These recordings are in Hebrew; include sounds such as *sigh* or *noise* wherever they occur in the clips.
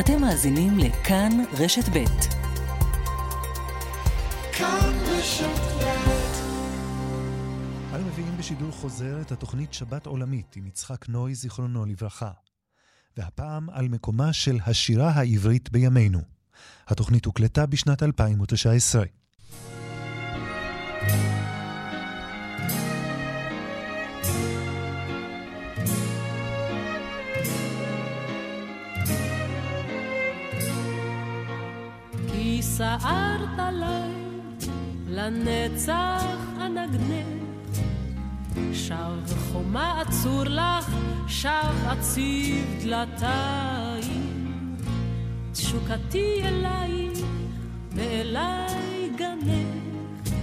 אתם מאזינים לכאן רשת ב'. כאן רשת אנו מביאים בשידור חוזר את התוכנית שבת עולמית עם יצחק נוי, זיכרונו לברכה. והפעם על מקומה של השירה העברית בימינו. התוכנית הוקלטה בשנת 2019. סערת עליי, לנצח אנגנך. שב חומה אצור לך, שב אציב דלתיים. תשוקתי אליי, ואליי גנך,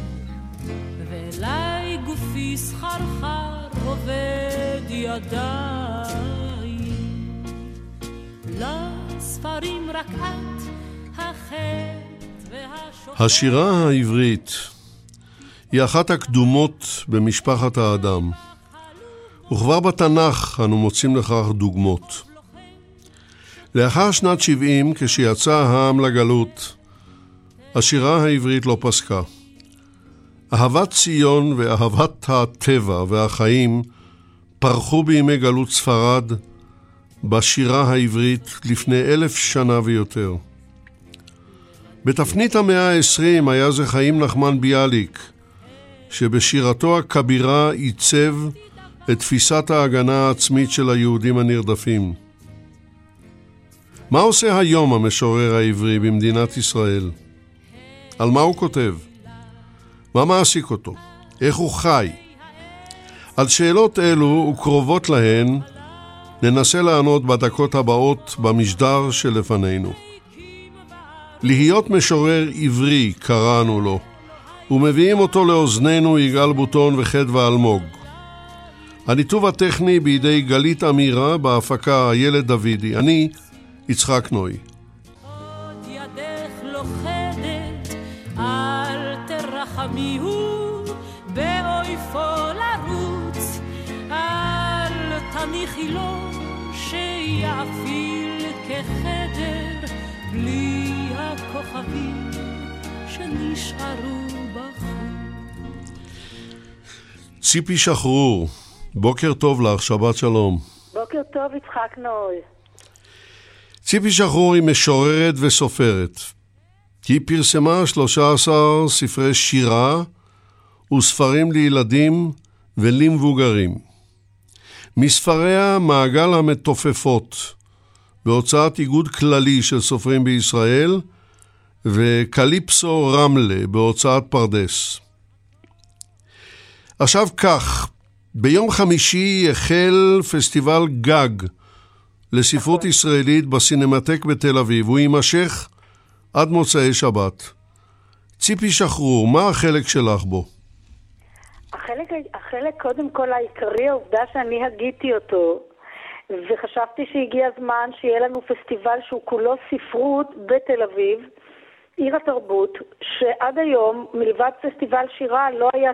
ואליי גופי סחרחר עובד ידיים. לספרים רק את החטא השירה העברית היא אחת הקדומות במשפחת האדם, וכבר בתנ"ך אנו מוצאים לכך דוגמות. לאחר שנת 70, כשיצא העם לגלות, השירה העברית לא פסקה. אהבת ציון ואהבת הטבע והחיים פרחו בימי גלות ספרד בשירה העברית לפני אלף שנה ויותר. בתפנית המאה ה-20 היה זה חיים נחמן ביאליק, שבשירתו הכבירה עיצב את תפיסת ההגנה העצמית של היהודים הנרדפים. מה עושה היום המשורר העברי במדינת ישראל? על מה הוא כותב? מה מעסיק אותו? איך הוא חי? על שאלות אלו וקרובות להן ננסה לענות בדקות הבאות במשדר שלפנינו. להיות משורר עברי, קראנו לו, ומביאים אותו לאוזנינו יגאל בוטון וחדווה אלמוג. הניתוב הטכני בידי גלית אמירה, בהפקה איילת דוידי. אני, יצחק נוי. תניחי לו שיאפיל הכוכבים שנשארו בחוץ. ציפי שחרור, בוקר טוב לך, שבת שלום. בוקר טוב, יצחק נוי. ציפי שחרור היא משוררת וסופרת. היא פרסמה 13 ספרי שירה וספרים לילדים ולמבוגרים. מספריה מעגל המתופפות, בהוצאת איגוד כללי של סופרים בישראל, וקליפסו רמלה בהוצאת פרדס. עכשיו כך, ביום חמישי החל פסטיבל גג לספרות ישראלית בסינמטק בתל אביב. הוא יימשך עד מוצאי שבת. ציפי שחרור, מה החלק שלך בו? החלק, החלק קודם כל העיקרי, העובדה שאני הגיתי אותו, וחשבתי שהגיע הזמן שיהיה לנו פסטיבל שהוא כולו ספרות בתל אביב, עיר התרבות, שעד היום, מלבד פסטיבל שירה, לא היה,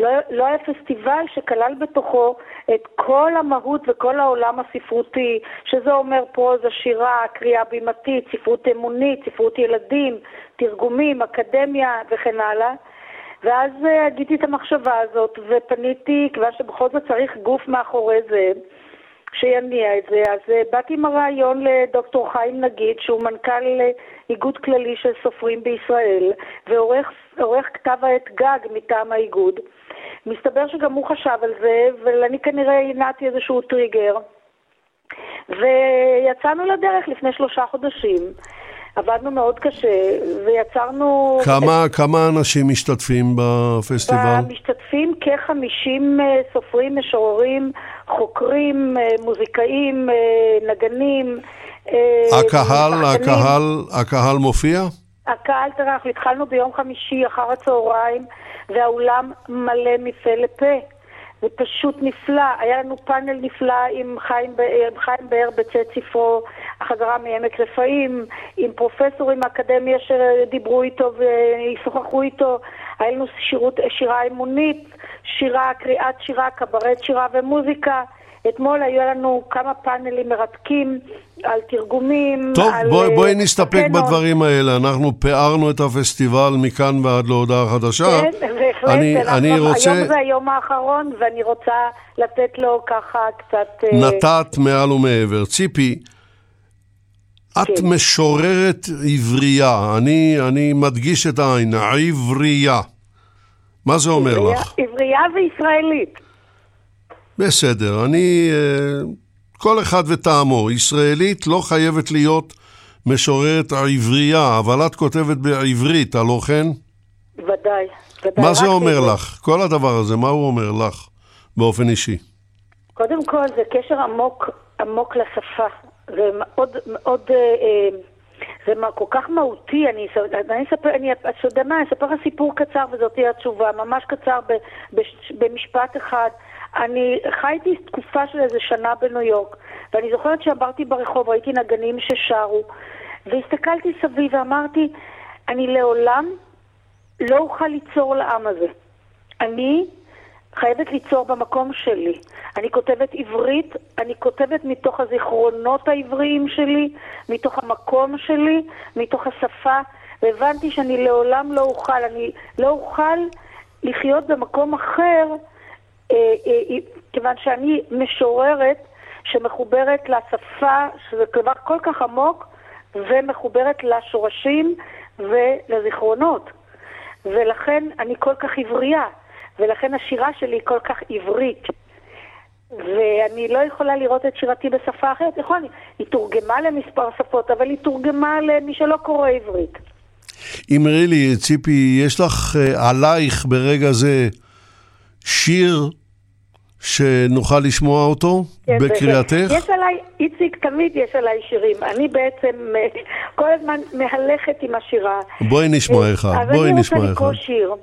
לא, לא היה פסטיבל שכלל בתוכו את כל המהות וכל העולם הספרותי, שזה אומר פרוזה, שירה, קריאה בימתית, ספרות אמונית, ספרות ילדים, תרגומים, אקדמיה וכן הלאה. ואז הגיתי את המחשבה הזאת ופניתי, כיוון שבכל זאת צריך גוף מאחורי זה. שיניע את זה. אז uh, באתי עם הרעיון לדוקטור חיים נגיד, שהוא מנכ"ל uh, איגוד כללי של סופרים בישראל, ועורך כתב העת גג מטעם האיגוד. מסתבר שגם הוא חשב על זה, ואני כנראה הנעתי איזשהו טריגר. ויצאנו לדרך לפני שלושה חודשים. עבדנו מאוד קשה, ויצרנו... כמה, את... כמה אנשים משתתפים בפסטיבל? משתתפים כ-50 אה, סופרים, משוררים, חוקרים, אה, מוזיקאים, אה, נגנים. הקהל, הקהל, הקהל מופיע? הקהל, תראה, אנחנו התחלנו ביום חמישי אחר הצהריים, והאולם מלא מפה לפה. זה פשוט נפלא. היה לנו פאנל נפלא עם חיים, עם חיים באר בצאת ספרו, החזרה מעמק רפאים, עם פרופסורים מהאקדמיה שדיברו איתו וישוחחו איתו. היה לנו שירות, שירה אמונית, שירה, קריאת שירה, קברט שירה ומוזיקה. אתמול היו לנו כמה פאנלים מרתקים על תרגומים, טוב, על... בואי, אה, בואי נסתפק קנון. בדברים האלה. אנחנו פארנו את הפסטיבל מכאן ועד להודעה חדשה. כן, בהחלט. אני, אנחנו- אני רוצה... היום זה היום האחרון, ואני רוצה לתת לו ככה קצת... אה, נתת מעל ומעבר. ציפי, את כן. משוררת עברייה. אני, אני מדגיש את העין, עברייה. מה זה אומר עברייה- לך? עברייה וישראלית. בסדר, אני... אה, כל אחד וטעמו. ישראלית לא חייבת להיות משוררת עברייה, אבל את כותבת בעברית, הלא כן? ודאי. ודאי. מה זה אומר בעברית. לך? כל הדבר הזה, מה הוא אומר לך באופן אישי? קודם כל, זה קשר עמוק, עמוק לשפה. זה מאוד, מאוד, אה, אה, זה מה- כל כך מהותי. אני, אני אספר, אני, אתה יודע מה, אני אספר לך סיפור קצר וזאת תהיה התשובה, ממש קצר ב, בש, במשפט אחד. אני חייתי תקופה של איזה שנה בניו יורק, ואני זוכרת שעברתי ברחוב, ראיתי נגנים ששרו, והסתכלתי סביב ואמרתי, אני לעולם לא אוכל ליצור לעם הזה. אני חייבת ליצור במקום שלי. אני כותבת עברית, אני כותבת מתוך הזיכרונות העבריים שלי, מתוך המקום שלי, מתוך השפה, והבנתי שאני לעולם לא אוכל, אני לא אוכל לחיות במקום אחר, כיוון שאני משוררת שמחוברת לשפה, שזה דבר כל כך עמוק, ומחוברת לשורשים ולזיכרונות. ולכן אני כל כך עברייה, ולכן השירה שלי כל כך עברית. ואני לא יכולה לראות את שירתי בשפה אחרת. יכול, היא תורגמה למספר שפות, אבל היא תורגמה למי שלא קורא עברית. אמרי לי, ציפי, יש לך אה, עלייך ברגע זה שיר שנוכל לשמוע אותו כן, בקריאתך? יש עליי, איציק, תמיד יש עליי שירים. אני בעצם *laughs* כל הזמן מהלכת עם השירה. בואי נשמע אחד, אז בואי אני נשמע רוצה לקרוא אחד. שיר,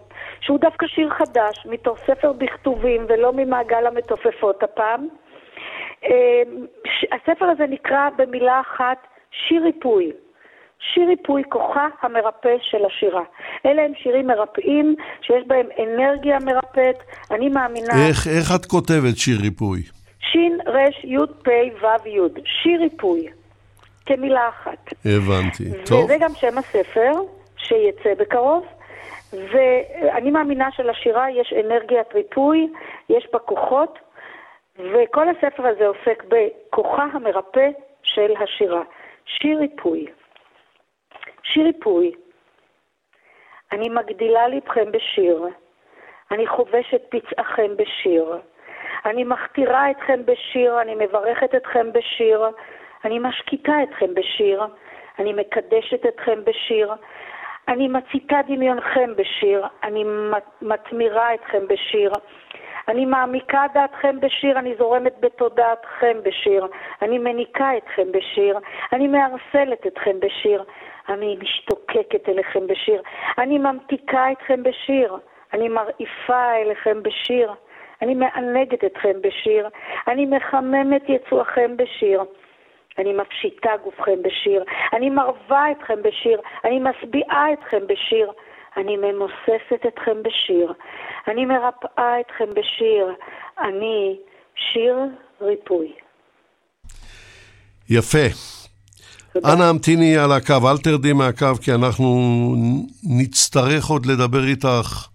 שהוא דווקא שיר חדש, מתוך ספר בכתובים ולא ממעגל המתופפות הפעם. אה, הספר הזה נקרא במילה אחת שיר ריפוי. שיר ריפוי, כוחה המרפא של השירה. אלה הם שירים מרפאים, שיש בהם אנרגיה מרפאת. אני מאמינה... איך, איך את כותבת שיר ריפוי? שין, רש, יוד, פי, וו, יוד. שיר ריפוי. כמילה אחת. הבנתי. טוב, וזה גם שם הספר, שיצא בקרוב. ואני מאמינה שלשירה יש אנרגיית ריפוי, יש בה כוחות, וכל הספר הזה עוסק בכוחה המרפא של השירה. שיר ריפוי. שיר ריפוי. אני מגדילה לבכם בשיר. אני חובשת פצעכם בשיר. אני מכתירה אתכם בשיר, אני מברכת אתכם בשיר, אני משקיטה אתכם בשיר, אני מקדשת אתכם בשיר, אני מציתה דמיונכם בשיר, אני מתמירה אתכם בשיר, אני מעמיקה דעתכם בשיר, אני זורמת בתודעתכם בשיר, אני מניקה אתכם בשיר, אני מערסלת אתכם בשיר, אני משתוקקת אליכם בשיר, אני ממתיקה אתכם בשיר, אני מרעיפה אליכם בשיר, אני מענגת אתכם בשיר, אני מחממת יצואכם בשיר. אני מפשיטה גופכם בשיר, אני מרווה אתכם בשיר, אני משביעה אתכם בשיר, אני ממוססת אתכם בשיר, אני מרפאה אתכם בשיר, אני שיר ריפוי. יפה. תודה. אנא המתיני על הקו, אל תרדי מהקו, כי אנחנו נצטרך עוד לדבר איתך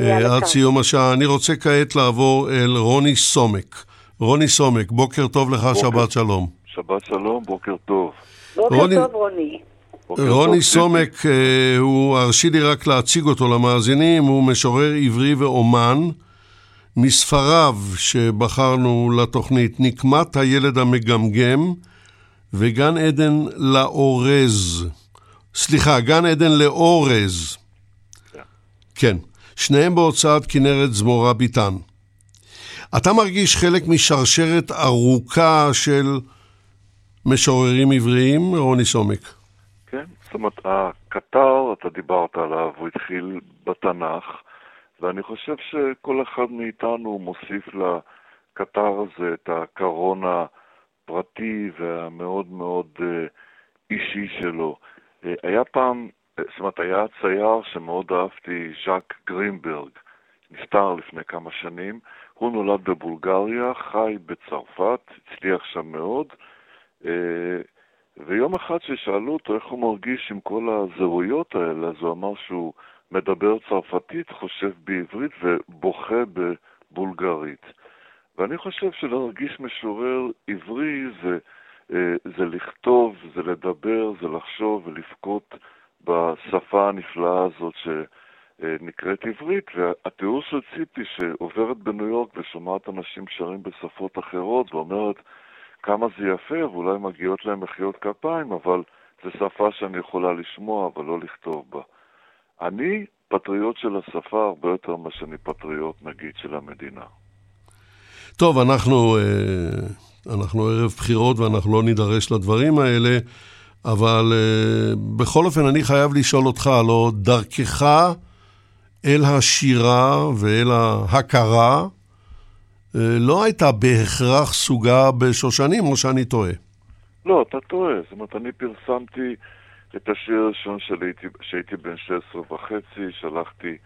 אה, עד. סיום השעה. אני רוצה כעת לעבור אל רוני סומק. רוני סומק, בוקר טוב לך, שבת שלום. שבת שלום, בוקר טוב. בוקר רוני- טוב רוני. בוקר טוב, רוני ציפי. סומק, אה, הוא, הרשי לי רק להציג אותו למאזינים, הוא משורר עברי ואומן. מספריו שבחרנו לתוכנית, נקמת הילד המגמגם וגן עדן לאורז. סליחה, גן עדן לאורז. כן, שניהם בהוצאת כנרת זמורה ביטן. אתה מרגיש חלק משרשרת ארוכה של משוררים עבריים, רוני סומק? כן, זאת אומרת, הקטר, אתה דיברת עליו, הוא התחיל בתנ"ך, ואני חושב שכל אחד מאיתנו מוסיף לקטר הזה את הקרון הפרטי והמאוד מאוד אה, אישי שלו. אה, היה פעם, אה, זאת אומרת, היה צייר שמאוד אהבתי, ז'אק גרינברג, נפטר לפני כמה שנים. הוא נולד בבולגריה, חי בצרפת, הצליח שם מאוד. ויום אחד ששאלו אותו איך הוא מרגיש עם כל הזהויות האלה, אז הוא אמר שהוא מדבר צרפתית, חושב בעברית ובוכה בבולגרית. ואני חושב שלהרגיש משורר עברי זה, אה, זה לכתוב, זה לדבר, זה לחשוב ולבכות בשפה הנפלאה הזאת שנקראת עברית. והתיאור של ציפי שעוברת בניו יורק ושומעת אנשים שרים בשפות אחרות ואומרת כמה זה יפה ואולי מגיעות להם מחיאות כפיים, אבל זו שפה שאני יכולה לשמוע אבל לא לכתוב בה. אני פטריוט של השפה הרבה יותר ממה שאני פטריוט, נגיד, של המדינה. טוב, אנחנו, אה, אנחנו ערב בחירות ואנחנו לא נידרש לדברים האלה, אבל אה, בכל אופן אני חייב לשאול אותך, הלא דרכך אל השירה ואל ההכרה אה, לא הייתה בהכרח סוגה בשושנים, או שאני טועה? לא, אתה טועה. זאת אומרת, אני פרסמתי את השיר הראשון שהייתי בן 16 וחצי, שלחתי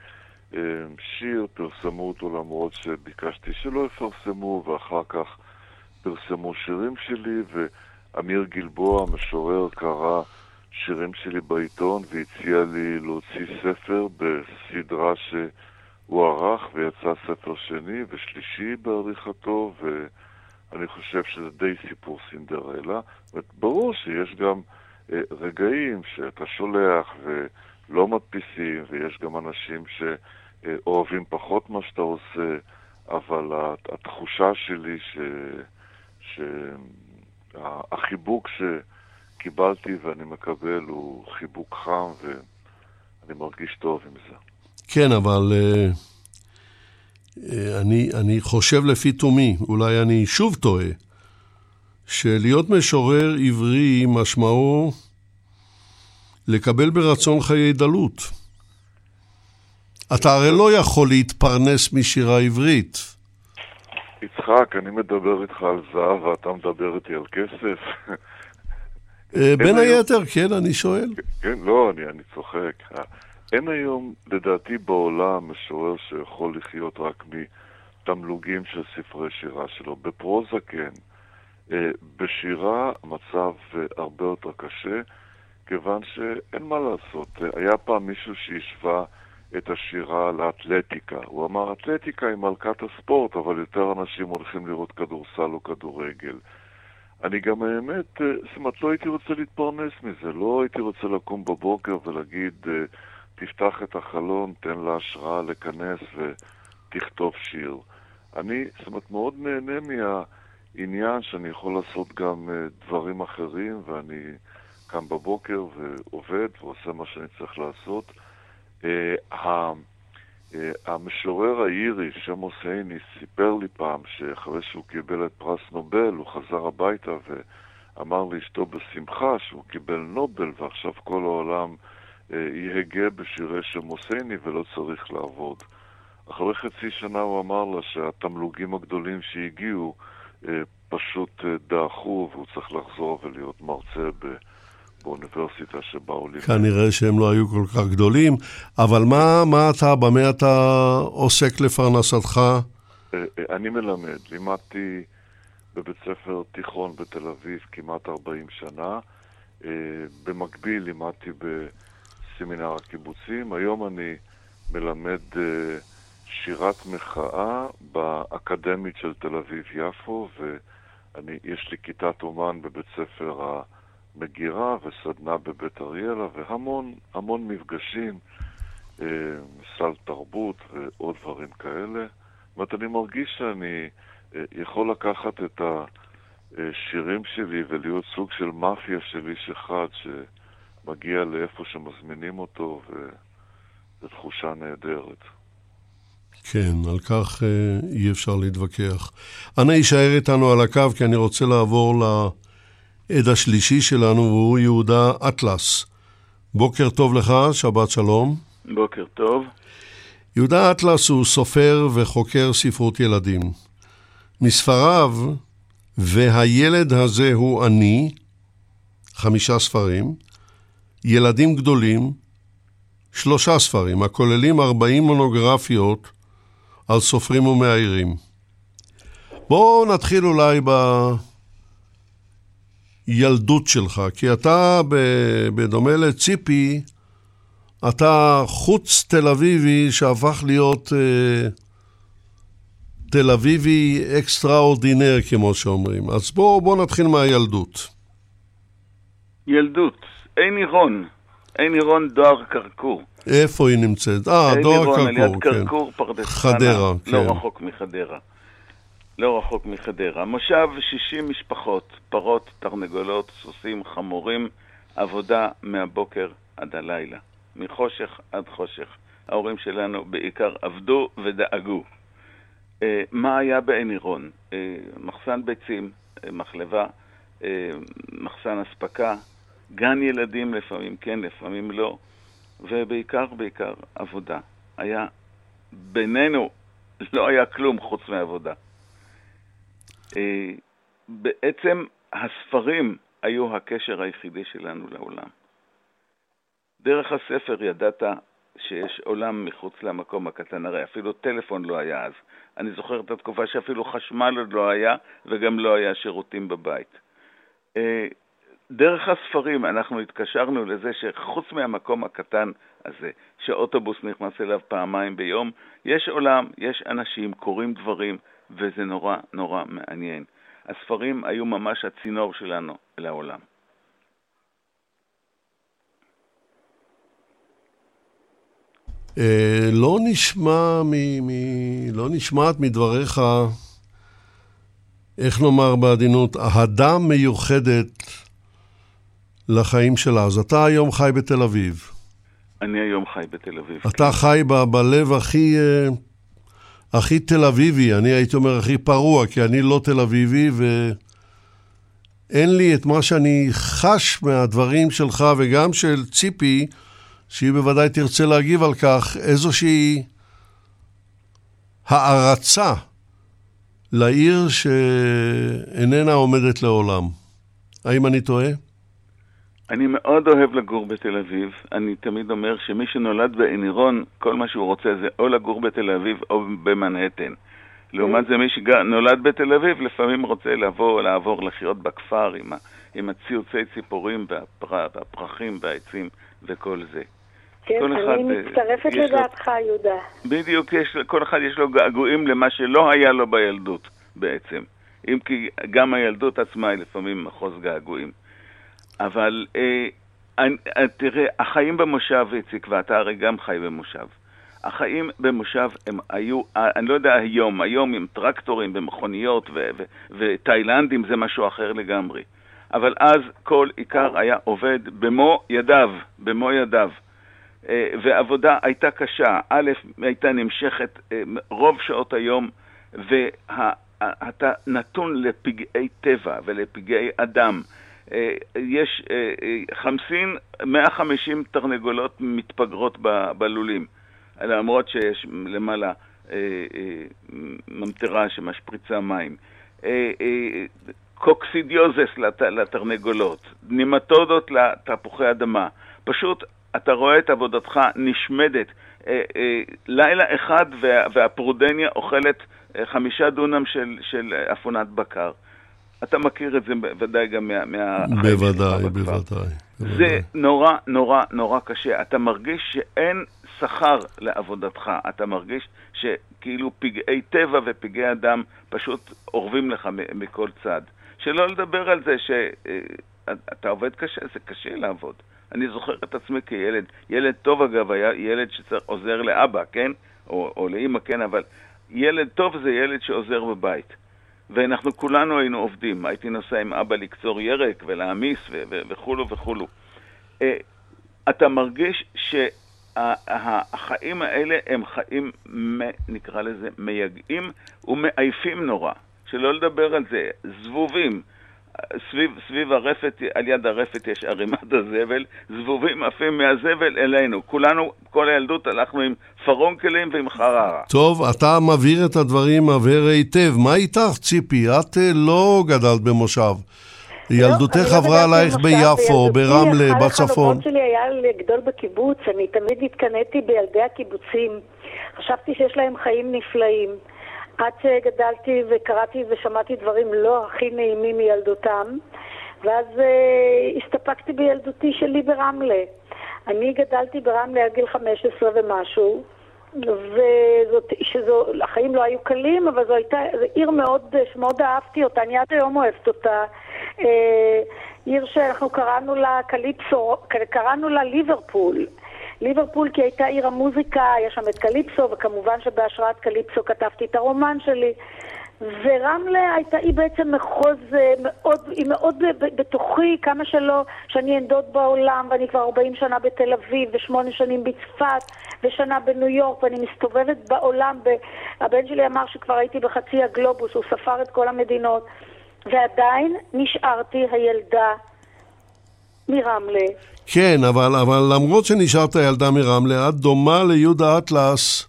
שיר, פרסמו אותו למרות שביקשתי שלא יפרסמו, ואחר כך פרסמו שירים שלי, ואמיר גלבוע, המשורר, קרא שירים שלי בעיתון והציע לי להוציא ספר בסדרה שהוא ערך, ויצא ספר שני ושלישי בעריכתו, ואני חושב שזה די סיפור סינדרלה. ברור שיש גם... אה, רגעים שאתה שולח ולא מדפיסים, ויש גם אנשים שאוהבים פחות מה שאתה עושה, אבל התחושה שלי ש... שהחיבוק שקיבלתי ואני מקבל הוא חיבוק חם ואני מרגיש טוב עם זה. כן, אבל uh, אני, אני חושב לפי תומי, אולי אני שוב טועה, שלהיות משורר עברי משמעו לקבל ברצון חיי דלות. אתה הרי לא יכול להתפרנס משירה עברית. יצחק, אני מדבר איתך על זהב ואתה מדבר איתי על כסף. אה, בין היתר, כן, אני שואל. כן, לא, אני, אני צוחק. אין היום, לדעתי, בעולם משורר שיכול לחיות רק מתמלוגים של ספרי שירה שלו. בפרוזה כן. אה, בשירה המצב אה, הרבה יותר קשה, כיוון שאין מה לעשות. היה פעם מישהו שהשווה את השירה לאתלטיקה. הוא אמר, אתלטיקה היא מלכת הספורט, אבל יותר אנשים הולכים לראות כדורסל או כדורגל. אני גם האמת, זאת אומרת, לא הייתי רוצה להתפרנס מזה, לא הייתי רוצה לקום בבוקר ולהגיד, תפתח את החלון, תן לה השראה לכנס ותכתוב שיר. אני, זאת אומרת, מאוד נהנה מה... עניין שאני יכול לעשות גם אה, דברים אחרים, ואני קם בבוקר ועובד ועושה מה שאני צריך לעשות. אה, אה, המשורר האירי, שמוס הייני, סיפר לי פעם שאחרי שהוא קיבל את פרס נובל, הוא חזר הביתה ואמר לאשתו בשמחה שהוא קיבל נובל ועכשיו כל העולם יהגה בשירי שמוס הייני ולא צריך לעבוד. אחרי חצי שנה הוא אמר לה שהתמלוגים הגדולים שהגיעו אה, פשוט אה, דעכו והוא צריך לחזור ולהיות מרצה ב... באוניברסיטה שבה עולים. כנראה שהם לא היו כל כך גדולים, אבל מה, מה אתה, במה אתה עוסק לפרנסתך? אה, אני מלמד. לימדתי בבית ספר תיכון בתל אביב כמעט 40 שנה. במקביל לימדתי בסמינר הקיבוצים. היום אני מלמד שירת מחאה באקדמית של תל אביב-יפו, ויש לי כיתת אומן בבית ספר המגירה וסדנה בבית אריאלה, והמון המון מפגשים, אה, סל תרבות ועוד דברים כאלה. זאת אומרת, אני מרגיש שאני אה, יכול לקחת את השירים שלי ולהיות סוג של מאפיה של איש אחד שמגיע לאיפה שמזמינים אותו, וזו תחושה נהדרת. כן, על כך אה, אי אפשר להתווכח. אנא יישאר איתנו על הקו, כי אני רוצה לעבור לעד השלישי שלנו, והוא יהודה אטלס. בוקר טוב לך, שבת שלום. בוקר טוב. יהודה אטלס הוא סופר וחוקר ספרות ילדים. מספריו, והילד הזה הוא אני, חמישה ספרים, ילדים גדולים, שלושה ספרים, הכוללים ארבעים מונוגרפיות על סופרים ומאיירים. בואו נתחיל אולי בילדות שלך, כי אתה, בדומה לציפי, אתה חוץ תל אביבי שהפך להיות אה, תל אביבי extraordinaire, כמו שאומרים. אז בואו בוא נתחיל מהילדות. ילדות, עין עירון, עין עירון דואר כרכור. איפה היא נמצאת? אה, דואר כרכור, כן. עין עירון, על יד כרכור, פרדס חדרה, כן. לא רחוק מחדרה. לא רחוק מחדרה. מושב 60 משפחות, פרות, תרנגולות, סוסים, חמורים, עבודה מהבוקר עד הלילה. מחושך עד חושך. ההורים שלנו בעיקר עבדו ודאגו. אה, מה היה בעין עירון? אה, מחסן ביצים, אה, מחלבה, מחסן אספקה, גן ילדים לפעמים כן, לפעמים לא, ובעיקר, בעיקר עבודה. היה, בינינו, לא היה כלום חוץ מעבודה. בעצם הספרים היו הקשר היחידי שלנו לעולם. דרך הספר ידעת שיש עולם מחוץ למקום הקטן, הרי אפילו טלפון לא היה אז. אני זוכר את התקופה שאפילו חשמל עוד לא היה וגם לא היה שירותים בבית. אה, דרך הספרים אנחנו התקשרנו לזה שחוץ מהמקום הקטן הזה, שאוטובוס נכנס אליו פעמיים ביום, יש עולם, יש אנשים, קורים דברים, וזה נורא נורא מעניין. הספרים היו ממש הצינור שלנו לעולם. אה, לא נשמע, מ, מ, לא נשמעת מדבריך, איך נאמר בעדינות, אהדה מיוחדת לחיים שלה. אז אתה היום חי בתל אביב. אני היום חי בתל אביב. אתה כן. חי ב, בלב הכי, אה, הכי תל אביבי, אני הייתי אומר הכי פרוע, כי אני לא תל אביבי, ואין לי את מה שאני חש מהדברים שלך וגם של ציפי, שהיא בוודאי תרצה להגיב על כך, איזושהי הערצה לעיר שאיננה עומדת לעולם. האם אני טועה? אני מאוד אוהב לגור בתל אביב. אני תמיד אומר שמי שנולד בעין עירון, כל מה שהוא רוצה זה או לגור בתל אביב או במנהטן. לעומת זה, מי שנולד בתל אביב לפעמים רוצה לבוא, לעבור לחיות בכפר עם, ה, עם הציוצי ציפורים והפר, והפרחים והעצים וכל זה. כן, אני אחד, מצטרפת לדעתך, לו, יהודה. בדיוק, יש, כל אחד יש לו געגועים למה שלא היה לו בילדות בעצם. אם כי גם הילדות עצמה היא לפעמים מחוז געגועים. אבל אה, אה, תראה, החיים במושב, איציק, ואתה הרי גם חי במושב. החיים במושב הם היו, אה, אני לא יודע היום, היום עם טרקטורים ומכוניות ותאילנדים זה משהו אחר לגמרי. אבל אז כל עיקר היה עובד במו ידיו, במו ידיו. אה, ועבודה הייתה קשה. א', הייתה נמשכת רוב שעות היום, ואתה נתון לפגעי טבע ולפגעי אדם. אה, יש חמסין, 150 תרנגולות מתפגרות בלולים, למרות שיש למעלה ממטרה שמשפריצה מים. קוקסידיוזס לתרנגולות, נימטודות לתפוחי אדמה. פשוט אתה רואה את עבודתך נשמדת. אה, אה, לילה אחד וה, והפרודניה אוכלת אה, חמישה דונם של אפונת בקר. אתה מכיר את זה בוודאי גם מה... מה בוודאי, בוודאי. זה נורא נורא נורא קשה. אתה מרגיש שאין שכר לעבודתך. אתה מרגיש שכאילו פגעי טבע ופגעי אדם פשוט אורבים לך מכל צד. שלא לדבר על זה שאתה עובד קשה, זה קשה לעבוד. אני זוכר את עצמי כילד, ילד טוב אגב, היה ילד שעוזר לאבא, כן? או, או לאימא, כן, אבל ילד טוב זה ילד שעוזר בבית. ואנחנו כולנו היינו עובדים. הייתי נוסע עם אבא לקצור ירק ולהעמיס וכולו וכולו. אה, אתה מרגיש שהחיים האלה הם חיים, נקרא לזה, מייגעים ומעייפים נורא. שלא לדבר על זה, זבובים. סביב, סביב הרפת, על יד הרפת יש ערימת *laughs* הזבל, זבובים עפים מהזבל אלינו. כולנו, כל הילדות הלכנו עם פרונקלים ועם חררה. טוב, אתה מבהיר את הדברים מבהר היטב. מה איתך, ציפי? את אה, לא גדלת במושב. ילדותך לא, עברה עלייך ביפו, ברמלה, בצפון. אחד החלומות שלי היה לגדול בקיבוץ, אני תמיד התקנאתי בילדי הקיבוצים. חשבתי שיש להם חיים נפלאים. עד שגדלתי וקראתי ושמעתי דברים לא הכי נעימים מילדותם, ואז uh, הסתפקתי בילדותי שלי ברמלה. אני גדלתי ברמלה עד גיל 15 ומשהו, והחיים לא היו קלים, אבל זו הייתה זו עיר מאוד, שמאוד אהבתי אותה, אני עד היום אוהבת אותה. אה, עיר שאנחנו קראנו לה קליפסו, קראנו לה ליברפול. ליברפול כי הייתה עיר המוזיקה, היה שם את קליפסו, וכמובן שבהשראת קליפסו כתבתי את הרומן שלי. ורמלה הייתה, היא בעצם מחוז אה, מאוד, היא מאוד בתוכי, כמה שלא, שאני אנדוד בעולם, ואני כבר 40 שנה בתל אביב, ושמונה שנים בצפת, ושנה בניו יורק, ואני מסתובבת בעולם. הבן שלי אמר שכבר הייתי בחצי הגלובוס, הוא ספר את כל המדינות, ועדיין נשארתי הילדה מרמלה. כן, אבל, אבל למרות שנשארת ילדה מרמלה, את דומה ליהודה אטלס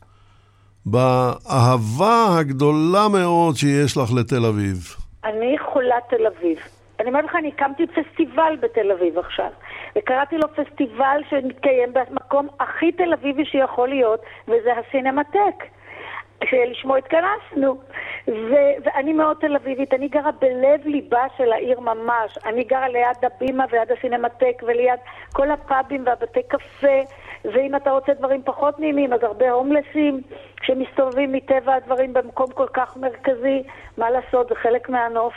באהבה הגדולה מאוד שיש לך לתל אביב. אני חולת תל אביב. אני אומרת לך, אני הקמתי פסטיבל בתל אביב עכשיו, וקראתי לו פסטיבל שמתקיים במקום הכי תל אביבי שיכול להיות, וזה הסינמטק. שלשמו התכנסנו. ו- ואני מאוד תל אביבית, אני גרה בלב ליבה של העיר ממש. אני גרה ליד הבימה וליד הסינמטק וליד כל הפאבים והבתי קפה. ואם אתה רוצה דברים פחות נעימים, אז הרבה הומלסים שמסתובבים מטבע הדברים במקום כל כך מרכזי. מה לעשות, זה חלק מהנוף.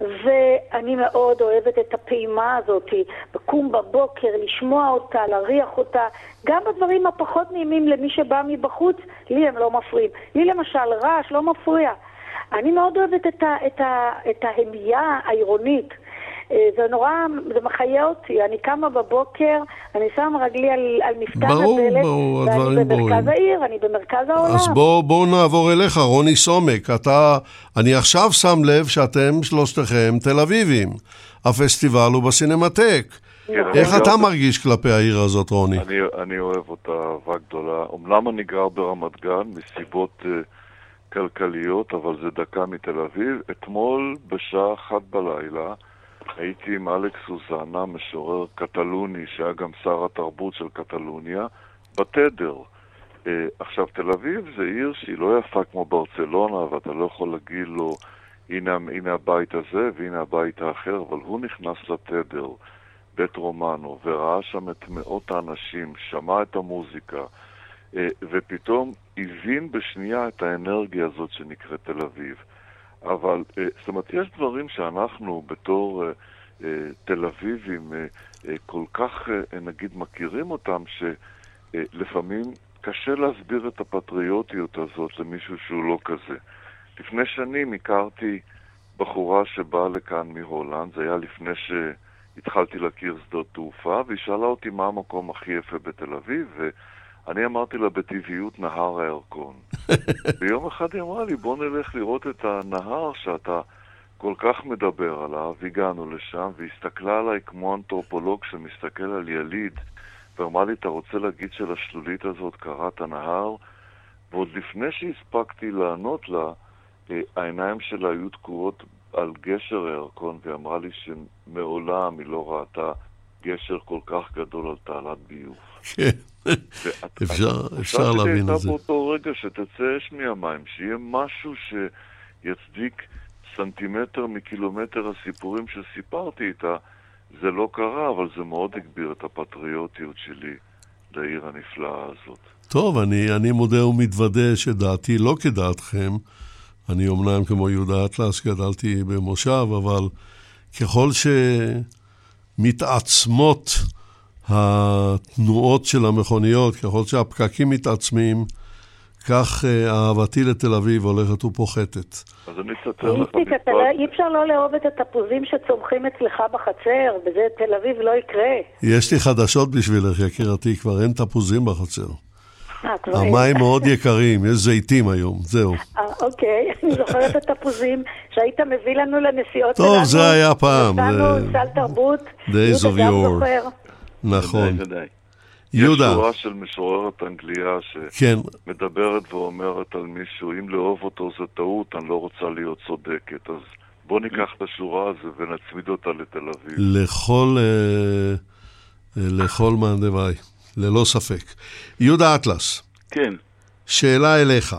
ואני מאוד אוהבת את הפעימה הזאת, לקום בבוקר, לשמוע אותה, להריח אותה. גם בדברים הפחות נעימים למי שבא מבחוץ, לי הם לא מפריעים. לי למשל רעש לא מפריע. אני מאוד אוהבת את, ה, את, ה, את ההמייה העירונית. אה, זה נורא, זה מחיה אותי. אני קמה בבוקר, אני שם רגלי על, על מפתן ברור, הדלת, ברור, ואני הדברים במרכז ברורים. העיר, אני במרכז העולם. אז בואו בוא נעבור אליך, רוני סומק. אתה, אני עכשיו שם לב שאתם שלושתכם תל אביבים. הפסטיבל הוא בסינמטק. כן, איך אתה מרגיש כלפי העיר הזאת, רוני? אני, אני אוהב אותה אהבה גדולה. אמנם אני גר ברמת גן מסיבות uh, כלכליות, אבל זה דקה מתל אביב. אתמול בשעה אחת בלילה הייתי עם אלכס סוזנה, משורר קטלוני, שהיה גם שר התרבות של קטלוניה, בתדר. Uh, עכשיו, תל אביב זה עיר שהיא לא יפה כמו ברצלונה, ואתה לא יכול להגיד לו, הנה, הנה הבית הזה והנה הבית האחר, אבל הוא נכנס לתדר. בית רומנו, וראה שם את מאות האנשים, שמע את המוזיקה, אה, ופתאום הבין בשנייה את האנרגיה הזאת שנקראת תל אביב. אבל, אה, זאת אומרת, יש דברים שאנחנו בתור אה, אה, תל אביבים כל כך, נגיד, מכירים אותם, שלפעמים קשה להסביר את הפטריוטיות הזאת למישהו שהוא לא כזה. לפני שנים הכרתי בחורה שבאה לכאן מהולנד, זה היה לפני ש... התחלתי להכיר שדות תעופה, והיא שאלה אותי מה המקום הכי יפה בתל אביב, ואני אמרתי לה בטבעיות נהר הירקון. *laughs* ויום אחד היא אמרה לי, בוא נלך לראות את הנהר שאתה כל כך מדבר עליו. הגענו לשם, והיא הסתכלה עליי כמו אנתרופולוג שמסתכל על יליד, ואמרה לי, אתה רוצה להגיד שלשלולית הזאת קראת נהר? ועוד לפני שהספקתי לענות לה, אה, העיניים שלה היו תקועות על גשר הירקון, והיא אמרה לי שמעולם היא לא ראתה גשר כל כך גדול על תעלת ביוב. כן, *laughs* *laughs* אפשר- להבין את זה. באותו רגע שתצא אש מהמים, שיהיה משהו שיצדיק סנטימטר מקילומטר הסיפורים שסיפרתי איתה. זה לא קרה, אבל זה מאוד הגביר את הפטריוטיות שלי לעיר הנפלאה הזאת. טוב, אני, אני מודה ומתוודה שדעתי לא כדעתכם. אני אומנם כמו יהודה אטלס גדלתי במושב, אבל ככל שמתעצמות התנועות של המכוניות, ככל שהפקקים מתעצמים, כך אה, אהבתי לתל אביב הולכת ופוחתת. אז אני אספר לך איציק, אתה לא- אי אפשר לא לאהוב את התפוזים שצומחים אצלך בחצר, בזה תל אביב לא יקרה. יש לי חדשות בשבילך, יקירתי, כבר אין תפוזים בחצר. אה. המים מאוד *laughs* יקרים, יש זיתים היום, זהו. אה, אוקיי, *laughs* אני זוכרת את התפוזים שהיית מביא לנו לנסיעות טוב, שלנו. זה היה פעם, נתנו סל תרבות. Days of. זוכר. נכון. יהודה, יש שורה של משוררת אנגליה כן, שמדברת ואומרת על מישהו, אם לאהוב אותו זה טעות, אני לא רוצה להיות צודקת. אז בוא ניקח את השורה הזו ונצמיד אותה לתל אביב. לכל, אה, אה, לכל מאן דבעי, ללא ספק. יהודה אטלס, כן, שאלה אליך.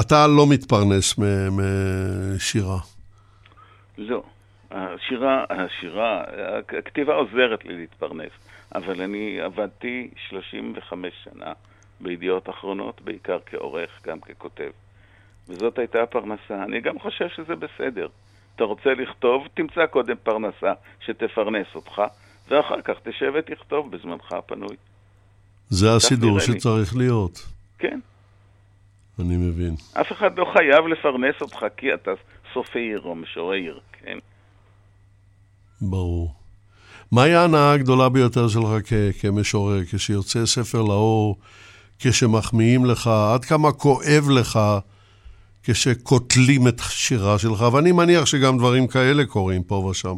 אתה לא מתפרנס משירה. לא. השירה, השירה, הכתיבה עוזרת לי להתפרנס, אבל אני עבדתי 35 שנה בידיעות אחרונות, בעיקר כעורך, גם ככותב. וזאת הייתה הפרנסה. אני גם חושב שזה בסדר. אתה רוצה לכתוב, תמצא קודם פרנסה שתפרנס אותך, ואחר כך תשב ותכתוב בזמנך הפנוי. זה הסידור שצריך להיות. כן. אני מבין. אף אחד לא חייב לפרנס אותך כי אתה סופר או משורר, כן? ברור. מהי ההנאה הגדולה ביותר שלך כ- כמשורר, כשיוצא ספר לאור, כשמחמיאים לך, עד כמה כואב לך כשקוטלים את השירה שלך, ואני מניח שגם דברים כאלה קורים פה ושם.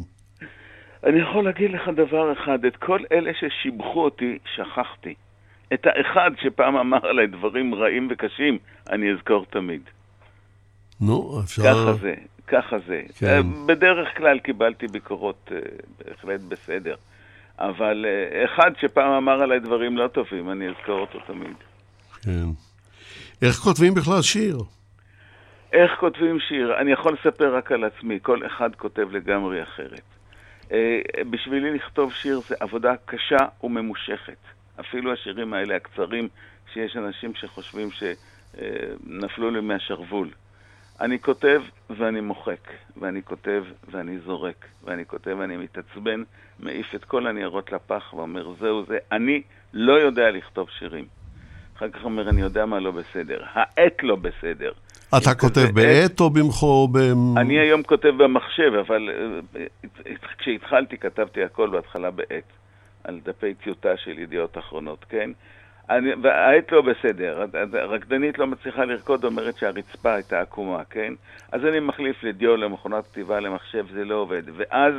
אני יכול להגיד לך דבר אחד, את כל אלה ששיבחו אותי, שכחתי. את האחד שפעם אמר עליי דברים רעים וקשים, אני אזכור תמיד. נו, אפשר... ככה זה, ככה זה. כן. אה, בדרך כלל קיבלתי ביקורות אה, בהחלט בסדר. אבל אה, אחד שפעם אמר עליי דברים לא טובים, אני אזכור אותו תמיד. כן. איך כותבים בכלל שיר? איך כותבים שיר? אני יכול לספר רק על עצמי, כל אחד כותב לגמרי אחרת. אה, בשבילי לכתוב שיר זה עבודה קשה וממושכת. אפילו השירים האלה הקצרים, שיש אנשים שחושבים שנפלו לי מהשרוול. אני כותב ואני מוחק, ואני כותב ואני זורק, ואני כותב ואני מתעצבן, מעיף את כל הניירות לפח ואומר, זהו זה, אני לא יודע לכתוב שירים. אחר כך אומר, אני יודע מה לא בסדר. העט לא בסדר. אתה כותב בעט או במחו. אני היום כותב במחשב, אבל אה, אה, כשהתחלתי כתבתי הכל בהתחלה בעט, על דפי טיוטה של ידיעות אחרונות, כן? אני, והעט לא בסדר, הרקדנית לא מצליחה לרקוד, אומרת שהרצפה הייתה עקומה, כן? אז אני מחליף לדיו למכונת כתיבה למחשב, זה לא עובד. ואז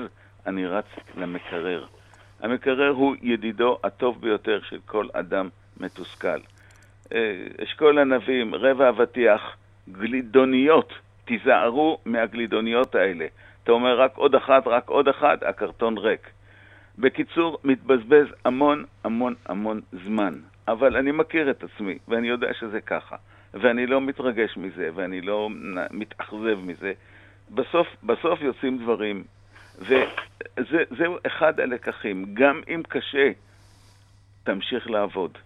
אני רץ למקרר. המקרר הוא ידידו הטוב ביותר של כל אדם מתוסכל. אה, אשכול ענבים, רבע אבטיח, גלידוניות, תיזהרו מהגלידוניות האלה. אתה אומר רק עוד אחת, רק עוד אחת, הקרטון ריק. בקיצור, מתבזבז המון המון המון זמן. אבל אני מכיר את עצמי, ואני יודע שזה ככה. ואני לא מתרגש מזה, ואני לא מתאכזב מזה. בסוף, בסוף יוצאים דברים, וזהו אחד הלקחים. גם אם קשה, תמשיך לעבוד.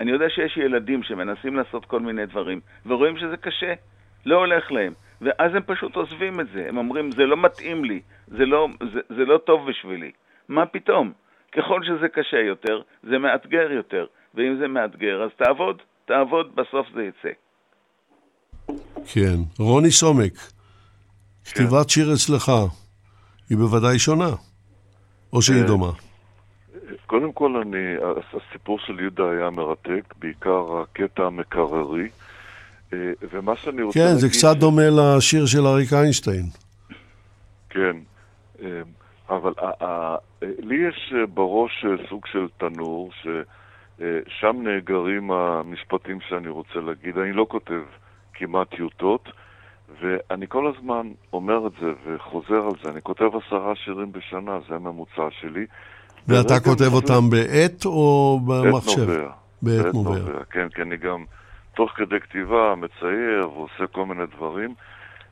אני יודע שיש ילדים שמנסים לעשות כל מיני דברים, ורואים שזה קשה, לא הולך להם. ואז הם פשוט עוזבים את זה, הם אומרים, זה לא מתאים לי, זה לא, זה, זה לא טוב בשבילי. מה פתאום? ככל שזה קשה יותר, זה מאתגר יותר, ואם זה מאתגר, אז תעבוד, תעבוד, בסוף זה יצא. כן. רוני סומק, כתיבת שיר אצלך, היא בוודאי שונה, או שהיא אה, דומה. קודם כל, אני, הסיפור של יהודה היה מרתק, בעיקר הקטע המקררי. אה, ומה שאני רוצה כן, להגיד... זה קצת דומה לשיר של אריק איינשטיין. כן, אה, אבל ה- ה- לי יש אה, בראש אה, סוג של תנור, ששם נאגרים המשפטים שאני רוצה להגיד. אני לא כותב כמעט טיוטות, ואני כל הזמן אומר את זה וחוזר על זה. אני כותב עשרה שירים בשנה, זה הממוצע שלי. ואתה כותב אותם בעט או במחשב? בעת נובע. כן, כי אני גם תוך כדי כתיבה מצייר ועושה כל מיני דברים.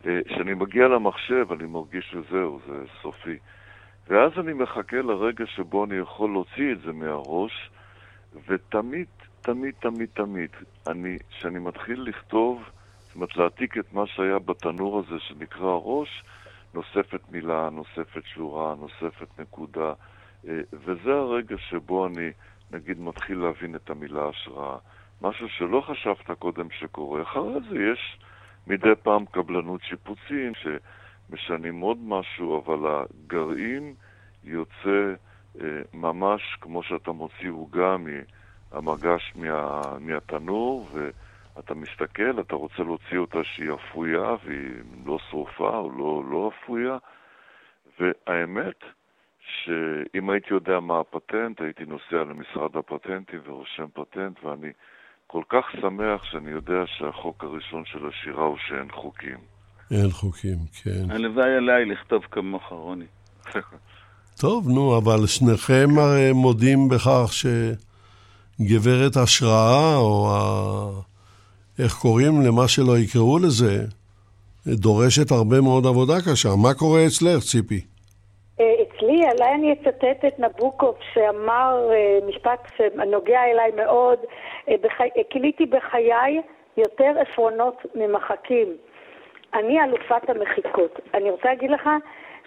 אה, כשאני מגיע למחשב אני מרגיש שזהו, זה סופי. ואז אני מחכה לרגע שבו אני יכול להוציא את זה מהראש, ותמיד, תמיד, תמיד, תמיד, אני, כשאני מתחיל לכתוב, זאת אומרת להעתיק את מה שהיה בתנור הזה שנקרא ראש, נוספת מילה, נוספת שורה, נוספת נקודה, וזה הרגע שבו אני, נגיד, מתחיל להבין את המילה השראה. משהו שלא חשבת קודם שקורה. אחרי זה יש מדי פעם קבלנות שיפוצים שמשנים עוד משהו, אבל הגרעין יוצא אה, ממש כמו שאתה מוציא עוגה מהמגש מה, מהתנור, ואתה מסתכל, אתה רוצה להוציא אותה שהיא אפויה והיא לא שרופה או לא, לא אפויה, והאמת שאם הייתי יודע מה הפטנט, הייתי נוסע למשרד הפטנטים ורושם פטנט, ואני כל כך שמח שאני יודע שהחוק הראשון של השירה הוא שאין חוקים. אין חוקים, כן. הלוואי עליי לכתוב כמוך, רוני. *laughs* טוב, נו, אבל שניכם הרי מודים בכך גברת השראה, או ה... איך קוראים למה שלא יקראו לזה, דורשת הרבה מאוד עבודה קשה. מה קורה אצלך, ציפי? אה, אצלי, עליי אני אצטט את נבוקוב שאמר אה, משפט שנוגע אליי מאוד, כיליתי בחיי יותר עפרונות ממחקים. אני אלופת המחיקות. אני רוצה להגיד לך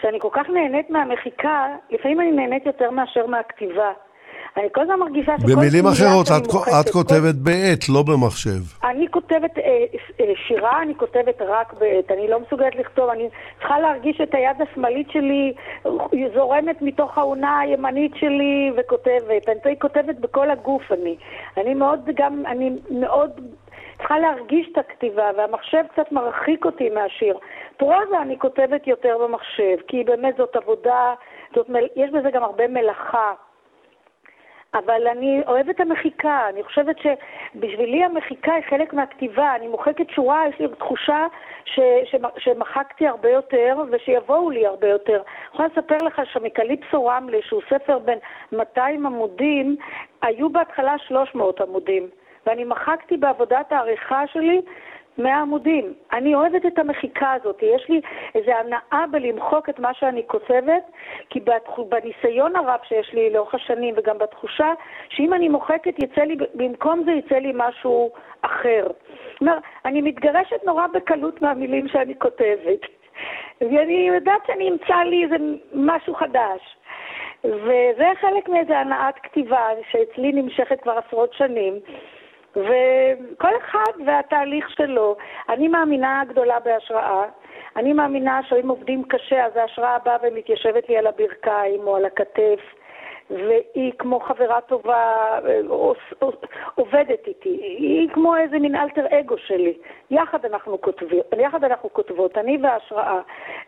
שאני כל כך נהנית מהמחיקה, לפעמים אני נהנית יותר מאשר מהכתיבה. אני כל הזמן מרגישה שכל במילים אחרות, את, את כותבת כל... בעט, לא במחשב. אני כותבת אה, אה, שירה, אני כותבת רק בעט. אני לא מסוגלת לכתוב, אני צריכה להרגיש את היד השמאלית שלי זורמת מתוך האונה הימנית שלי וכותבת. אני כותבת בכל הגוף אני. אני מאוד גם, אני מאוד צריכה להרגיש את הכתיבה, והמחשב קצת מרחיק אותי מהשיר. פרוזה אני כותבת יותר במחשב, כי באמת זאת עבודה, זאת, יש בזה גם הרבה מלאכה. אבל אני אוהבת המחיקה, אני חושבת שבשבילי המחיקה היא חלק מהכתיבה, אני מוחקת שורה, יש לי תחושה ש, ש, שמחקתי הרבה יותר ושיבואו לי הרבה יותר. אני יכולה לספר לך שמקליפסו רמלה, שהוא ספר בין 200 עמודים, היו בהתחלה 300 עמודים. ואני מחקתי בעבודת העריכה שלי 100 עמודים. אני אוהבת את המחיקה הזאת, יש לי איזו הנאה בלמחוק את מה שאני כותבת, כי בניסיון הרב שיש לי לאורך השנים וגם בתחושה, שאם אני מוחקת, יצא לי, במקום זה יצא לי משהו אחר. כלומר, אני מתגרשת נורא בקלות מהמילים שאני כותבת, ואני יודעת שאני אמצא לי איזה משהו חדש. וזה חלק מאיזה הנאת כתיבה שאצלי נמשכת כבר עשרות שנים. וכל אחד והתהליך שלו. אני מאמינה גדולה בהשראה. אני מאמינה שאם עובדים קשה, אז ההשראה באה ומתיישבת לי על הברכיים או על הכתף, והיא כמו חברה טובה, עובדת איתי. היא כמו איזה מין אלטר אגו שלי. יחד אנחנו, כותבים, יחד אנחנו כותבות, אני וההשראה.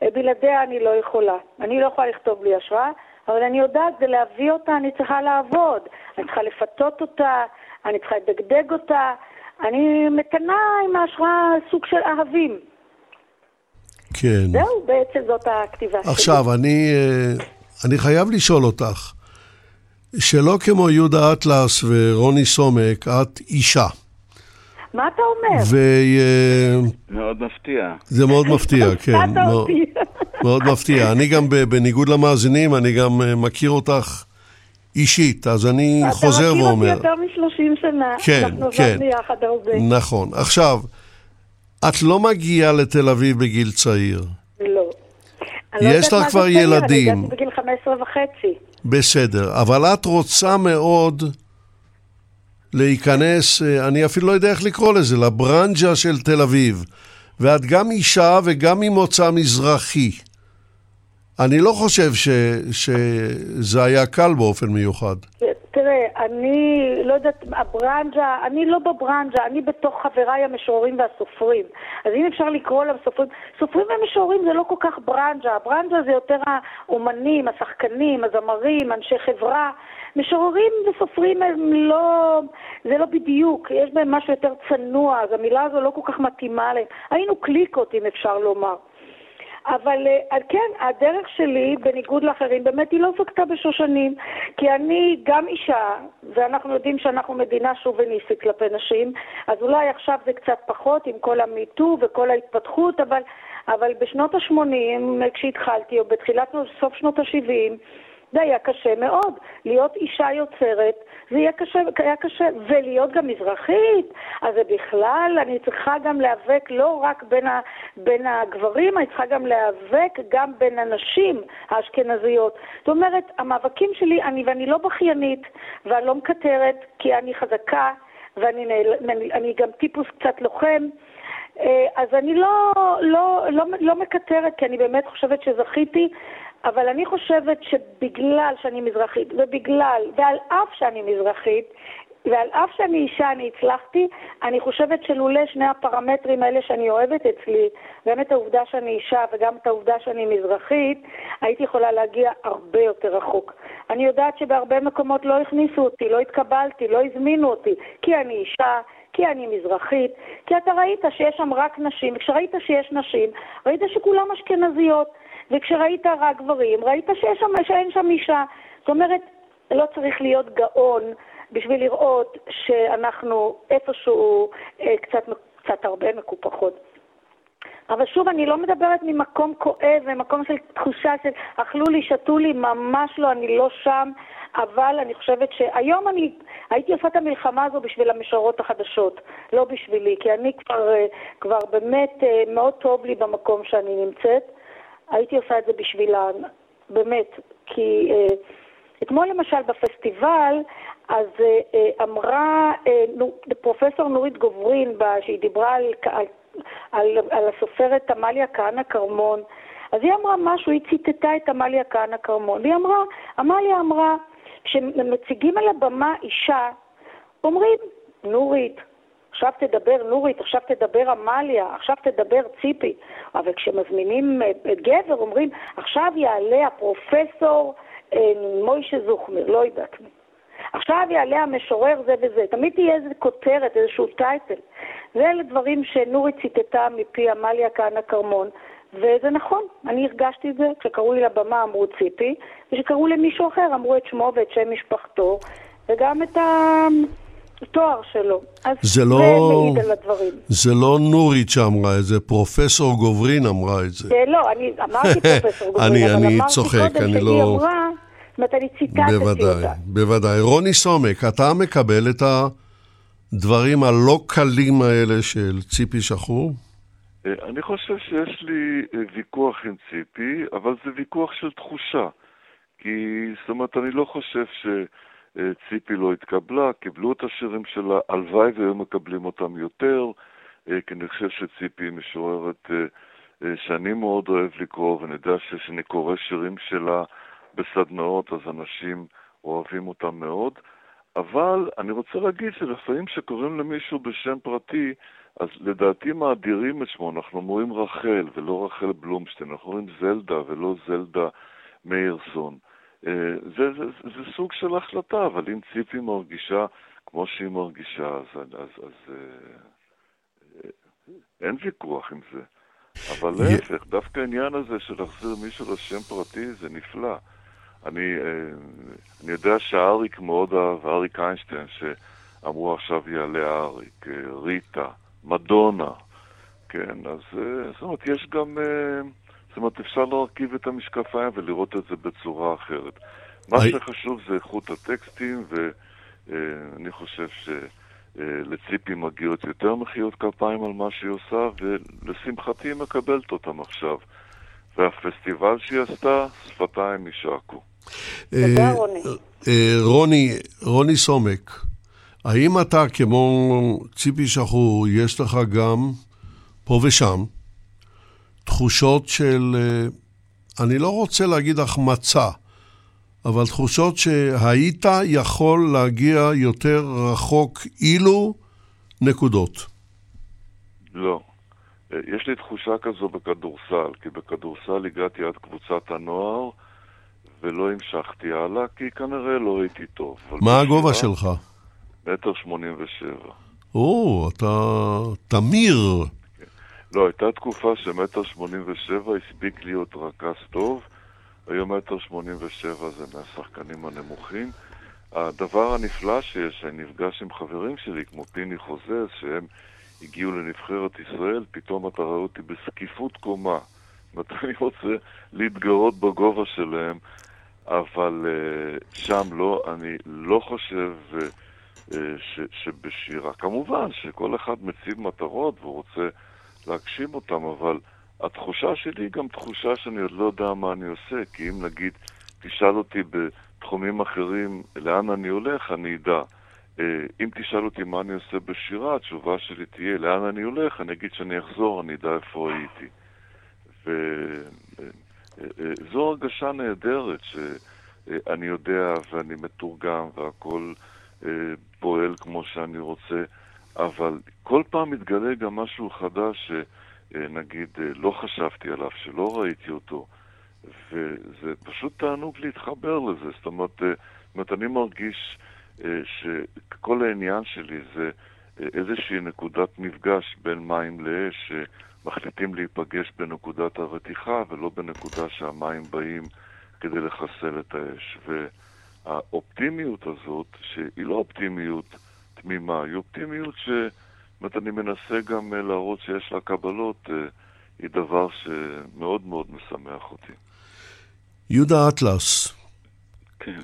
בלעדיה אני לא יכולה. אני לא יכולה לכתוב בלי השראה, אבל אני יודעת, זה להביא אותה, אני צריכה לעבוד. אני צריכה לפתות אותה, אני צריכה לדגדג אותה, אני מתנה עם ההשראה סוג של אהבים. כן. זהו, בעצם זאת הכתיבה שלי. עכשיו, אני, אה, אני חייב לשאול אותך, שלא כמו יהודה אטלס ורוני סומק, את אישה. מה אתה אומר? ו... אה, מאוד מפתיע. זה מאוד מפתיע, *laughs* כן. מאוד, מאוד מפתיע. אני גם, בניגוד למאזינים, אני גם אה, מכיר אותך אישית, אז אני חוזר ואומר. אתה מכיר אותי יותר מ-30 שנה, כן, אנחנו כן. עבדנו יחד הרבה. נכון. עכשיו, את לא מגיעה לתל אביב בגיל צעיר. לא. יש לך כבר ילדים. אני הגעתי בגיל 15 וחצי. בסדר, אבל את רוצה מאוד להיכנס, אה, אני אפילו לא יודע איך לקרוא לזה, לברנג'ה של תל אביב. ואת גם אישה וגם ממוצא מזרחי. אני לא חושב ש, שזה היה קל באופן מיוחד. תראה, אני לא יודעת, הברנג'ה, אני לא בברנג'ה, אני בתוך חבריי המשוררים והסופרים. אז אם אפשר לקרוא להם סופרים, סופרים ומשוררים זה לא כל כך ברנג'ה, הברנג'ה זה יותר האומנים, השחקנים, הזמרים, אנשי חברה. משוררים וסופרים הם לא, זה לא בדיוק, יש בהם משהו יותר צנוע, אז המילה הזו לא כל כך מתאימה להם. היינו קליקות, אם אפשר לומר. אבל אה, כן, הדרך שלי, בניגוד לאחרים, באמת היא לא זכתה בשושנים, כי אני גם אישה, ואנחנו יודעים שאנחנו מדינה שוביניסטית כלפי נשים, אז אולי עכשיו זה קצת פחות עם כל המיטו וכל ההתפתחות, אבל, אבל בשנות ה-80, כשהתחלתי, או בתחילת, סוף שנות ה-70, זה היה קשה מאוד. להיות אישה יוצרת, זה יהיה קשה, היה קשה. ולהיות גם מזרחית, אז זה בכלל, אני צריכה גם להיאבק לא רק בין, ה, בין הגברים, אני צריכה גם להיאבק גם בין הנשים האשכנזיות. זאת אומרת, המאבקים שלי, אני, ואני לא בכיינית, ואני לא מקטרת, כי אני חזקה, ואני אני, אני גם טיפוס קצת לוחם. אה, אז אני לא, לא, לא, לא מקטרת, כי אני באמת חושבת שזכיתי אבל אני חושבת שבגלל שאני מזרחית, ובגלל, ועל אף שאני מזרחית, ועל אף שאני אישה, אני הצלחתי, אני חושבת שלולא שני הפרמטרים האלה שאני אוהבת אצלי, גם את העובדה שאני אישה וגם את העובדה שאני מזרחית, הייתי יכולה להגיע הרבה יותר רחוק. אני יודעת שבהרבה מקומות לא הכניסו אותי, לא התקבלתי, לא הזמינו אותי, כי אני אישה, כי אני מזרחית, כי אתה ראית שיש שם רק נשים, וכשראית שיש נשים, ראית שכולם אשכנזיות. וכשראית רק גברים, ראית שיש שם, שאין שם אישה. זאת אומרת, לא צריך להיות גאון בשביל לראות שאנחנו איפשהו אה, קצת, קצת הרבה מקופחות. אבל שוב, אני לא מדברת ממקום כואב, ממקום של תחושה של אכלו לי, שתו לי, ממש לא, אני לא שם, אבל אני חושבת שהיום אני הייתי עושה את המלחמה הזו בשביל המשוררות החדשות, לא בשבילי, כי אני כבר, אה, כבר באמת אה, מאוד טוב לי במקום שאני נמצאת. הייתי עושה את זה בשבילן, באמת, כי אה, אתמול למשל בפסטיבל, אז אמרה פרופסור נורית גוברין, שהיא דיברה על, על על, על הסופרת עמליה כהנא כרמון. אז היא אמרה משהו, היא ציטטה את עמליה כהנא כרמון, והיא אמרה, עמליה אמרה, כשמציגים על הבמה אישה, אומרים, נורית, עכשיו תדבר נורית, עכשיו תדבר עמליה, עכשיו תדבר ציפי. אבל כשמזמינים אה, גבר, אומרים, עכשיו יעלה הפרופסור אה, מוישה זוכמיר, לא יודעת מי. עכשיו יעלה המשורר זה וזה. תמיד תהיה איזו כותרת, איזשהו טייטל. ואלה דברים שנורית ציטטה מפי עמליה כהנא כרמון. וזה נכון, אני הרגשתי את זה. כשקראו לי לבמה אמרו ציפי, וכשקראו למישהו אחר אמרו את שמו ואת שם משפחתו, וגם את התואר שלו. אז זה לא... מעיד על הדברים. זה לא נורית שאמרה את זה, פרופסור גוברין אמרה את זה. זה לא, אני אמרתי *laughs* פרופסור גוברין, אבל אני אמרתי צוחק, קודם שהיא לא... אמרה... זאת אומרת, אני ציטטתי אותה. בוודאי, בוודאי. רוני סומק, אתה מקבל את הדברים הלא קלים האלה של ציפי שחור? אה, אני חושב שיש לי אה, ויכוח עם ציפי, אבל זה ויכוח של תחושה. כי, זאת אומרת, אני לא חושב שציפי לא התקבלה, קיבלו את השירים שלה, הלוואי והיו מקבלים אותם יותר, אה, כי אני חושב שציפי היא משוררת שאני מאוד אוהב לקרוא, ואני יודע שכשאני קורא שירים שלה, בסדנאות, אז אנשים אוהבים אותם מאוד. אבל אני רוצה להגיד שלפעמים כשקוראים למישהו בשם פרטי, אז לדעתי מאדירים את שמו, אנחנו אומרים רחל ולא רחל בלומשטיין, אנחנו אומרים זלדה ולא זלדה מאירסון. אה, זה, זה, זה, סוג של החלטה, אבל אם ציפי מרגישה כמו שהיא מרגישה, אז, אז, אז, אז אה, אין ויכוח עם זה. אבל להפך, דווקא העניין הזה של להחזיר מישהו לשם פרטי זה נפלא. אני, אה, אני יודע שאריק מאוד אהב, אריק איינשטיין, שאמרו עכשיו יעלה אריק, אה, ריטה, מדונה, כן, אז אה, זאת אומרת, יש גם, זאת אומרת, אפשר להרכיב את המשקפיים ולראות את זה בצורה אחרת. מה שחשוב זה איכות הטקסטים, ואני חושב שלציפי מגיעות יותר מחיאות כפיים על מה שהיא עושה, ולשמחתי היא מקבלת אותם עכשיו. והפסטיבל שהיא עשתה, שפתיים יישקו. תודה, רוני. אה, רוני, רוני סומק, האם אתה, כמו ציפי שחור, יש לך גם, פה ושם, תחושות של, אה, אני לא רוצה להגיד החמצה, אבל תחושות שהיית יכול להגיע יותר רחוק אילו נקודות. לא. אה, יש לי תחושה כזו בכדורסל, כי בכדורסל הגעתי עד קבוצת הנוער, ולא המשכתי הלאה, כי כנראה לא הייתי טוב. מה הגובה שלך? מטר שמונים ושבע. או, אתה תמיר. לא, הייתה תקופה שמטר שמונים ושבע הספיק להיות רכז טוב, היום מטר שמונים ושבע זה מהשחקנים הנמוכים. הדבר הנפלא שיש, שאני נפגש עם חברים שלי, כמו פיני חוזז, שהם הגיעו לנבחרת ישראל, פתאום אתה רואה אותי בזקיפות קומה. מתי אני רוצה להתגרות בגובה שלהם, אבל uh, שם לא, אני לא חושב uh, uh, ש, שבשירה. כמובן שכל אחד מציב מטרות והוא רוצה להגשים אותם, אבל התחושה שלי היא גם תחושה שאני עוד לא יודע מה אני עושה, כי אם נגיד תשאל אותי בתחומים אחרים לאן אני הולך, אני אדע. אם תשאל אותי מה אני עושה בשירה, התשובה שלי תהיה לאן אני הולך, אני אגיד שאני אחזור, אני אדע איפה הייתי. וזו הרגשה נהדרת שאני יודע ואני מתורגם והכל אה, פועל כמו שאני רוצה, אבל כל פעם מתגלה גם משהו חדש שנגיד אה, לא חשבתי עליו, שלא ראיתי אותו, וזה פשוט תענוג להתחבר לזה. זאת אומרת, אה, זאת אומרת אני מרגיש שכל העניין שלי זה איזושהי נקודת מפגש בין מים לאש, מחליטים להיפגש בנקודת הרתיחה ולא בנקודה שהמים באים כדי לחסל את האש. האופטימיות הזאת, שהיא לא אופטימיות תמימה, היא אופטימיות שבאמת אני מנסה גם אה, להראות שיש לה קבלות, אה, היא דבר שמאוד מאוד משמח אותי. יהודה אטלס. כן.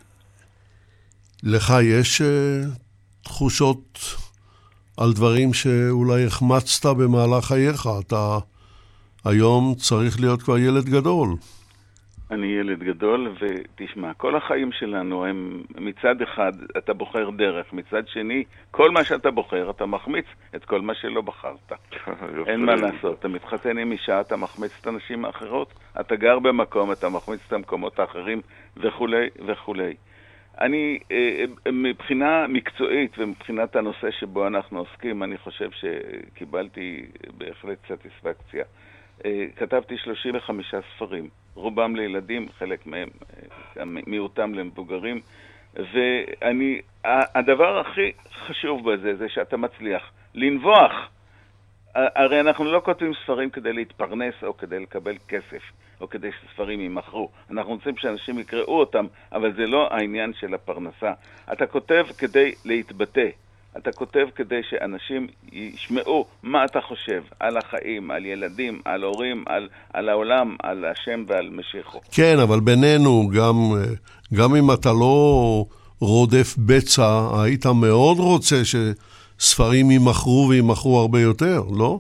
לך יש uh, תחושות על דברים שאולי החמצת במהלך חייך? אתה היום צריך להיות כבר ילד גדול. אני ילד גדול, ותשמע, כל החיים שלנו הם מצד אחד אתה בוחר דרך, מצד שני, כל מה שאתה בוחר, אתה מחמיץ את כל מה שלא בחרת. *laughs* אין מה לעשות, אתה מתחתן עם אישה, אתה מחמיץ את הנשים האחרות, אתה גר במקום, אתה מחמיץ את המקומות האחרים, וכולי וכולי. אני, אה, מבחינה מקצועית ומבחינת הנושא שבו אנחנו עוסקים, אני חושב שקיבלתי בהחלט סטיספקציה. אה, כתבתי 35 ספרים, רובם לילדים, חלק מהם, אה, מיעוטם למבוגרים, ואני, הדבר הכי חשוב בזה זה שאתה מצליח לנבוח. הרי אנחנו לא כותבים ספרים כדי להתפרנס או כדי לקבל כסף. או כדי שספרים יימכרו. אנחנו רוצים שאנשים יקראו אותם, אבל זה לא העניין של הפרנסה. אתה כותב כדי להתבטא. אתה כותב כדי שאנשים ישמעו מה אתה חושב על החיים, על ילדים, על הורים, על, על העולם, על השם ועל משיחו. כן, אבל בינינו, גם, גם אם אתה לא רודף בצע, היית מאוד רוצה שספרים יימכרו ויימכרו הרבה יותר, לא?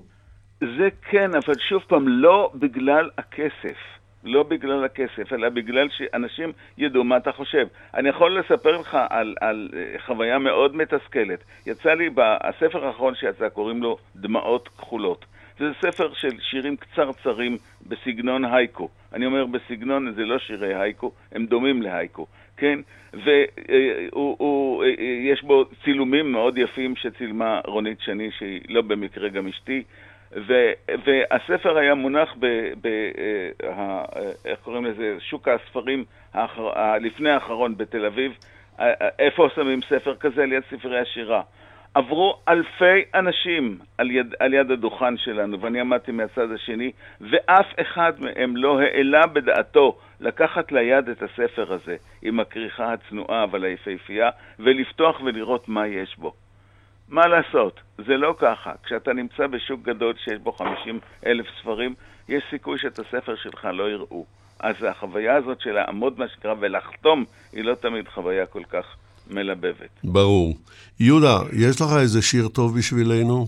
זה כן, אבל שוב פעם, לא בגלל הכסף. לא בגלל הכסף, אלא בגלל שאנשים ידעו מה אתה חושב. אני יכול לספר לך על, על אה, חוויה מאוד מתסכלת. יצא לי, בספר האחרון שיצא, קוראים לו דמעות כחולות. זה ספר של שירים קצרצרים בסגנון הייקו. אני אומר בסגנון, זה לא שירי הייקו, הם דומים להייקו, כן? ויש אה, בו צילומים מאוד יפים שצילמה רונית שני, שהיא לא במקרה גם אשתי. ו, והספר היה מונח ב... ב אה, איך קוראים לזה? שוק הספרים האחר, לפני האחרון בתל אביב. אה, אה, איפה שמים ספר כזה? ליד ספרי השירה. עברו אלפי אנשים על יד, על יד הדוכן שלנו, ואני עמדתי מהצד השני, ואף אחד מהם לא העלה בדעתו לקחת ליד את הספר הזה, עם הכריכה הצנועה אבל היפהפייה, ולפתוח ולראות מה יש בו. מה לעשות, זה לא ככה. כשאתה נמצא בשוק גדול שיש בו 50 אלף ספרים, יש סיכוי שאת הספר שלך לא יראו. אז החוויה הזאת של לעמוד, מה שנקרא, ולחתום, היא לא תמיד חוויה כל כך מלבבת. ברור. יהודה, יש לך איזה שיר טוב בשבילנו?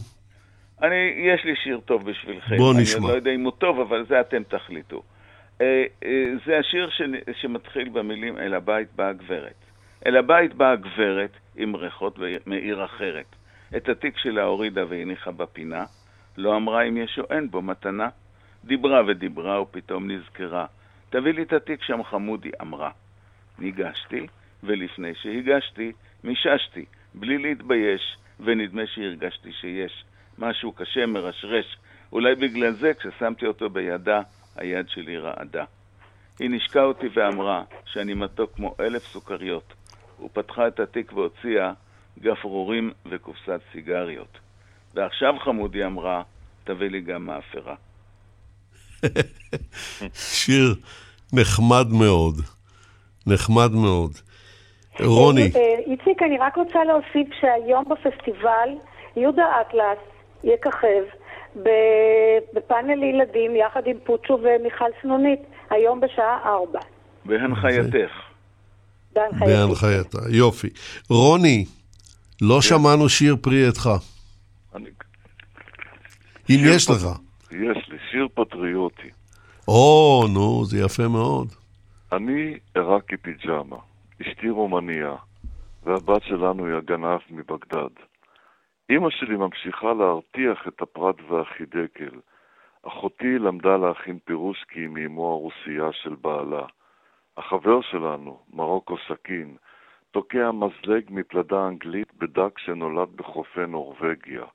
אני, יש לי שיר טוב בשבילכם. בוא נשמע. אני לא יודע אם הוא טוב, אבל זה אתם תחליטו. אה, אה, זה השיר ש, שמתחיל במילים "אל הבית באה גברת". אל הבית באה גברת עם ריחות מעיר אחרת. את התיק שלה הורידה והניחה בפינה, לא אמרה אם יש או אין בו מתנה. דיברה ודיברה ופתאום נזכרה. תביא לי את התיק שם חמודי, אמרה. ניגשתי, ולפני שהגשתי, מיששתי, בלי להתבייש, ונדמה שהרגשתי שיש. משהו קשה, מרשרש. אולי בגלל זה, כששמתי אותו בידה, היד שלי רעדה. היא נשקה אותי ואמרה שאני מתוק כמו אלף סוכריות, ופתחה את התיק והוציאה גפרורים וקופסת סיגריות. ועכשיו חמודי אמרה, תביא לי גם מאפרה. *laughs* שיר נחמד מאוד, נחמד מאוד. רוני. אה, איציק, אני רק רוצה להוסיף שהיום בפסטיבל יהודה אטלס יככב בפאנל לילדים יחד עם פוצ'ו ומיכל סנונית, היום בשעה ארבע. בהנחייתך. בהנחייתה, יופי. רוני, לא. שמענו שיר פרי. אני... אם יש פט... לך. יש לי, שיר פטריוטי. או, נו, זה יפה מאוד. אני עיראקי פיג'מה, אשתי רומניה, והבת שלנו היא הגנב מבגדד. אמא שלי ממשיכה להרתיח את הפרת והחידקל. אחותי למדה להכין פירוסקי מאמו הרוסייה של בעלה. החבר שלנו, מרוקו סכין, תוקע מזלג מפלדה אנגלית בדג שנולד בחופי נורבגיה.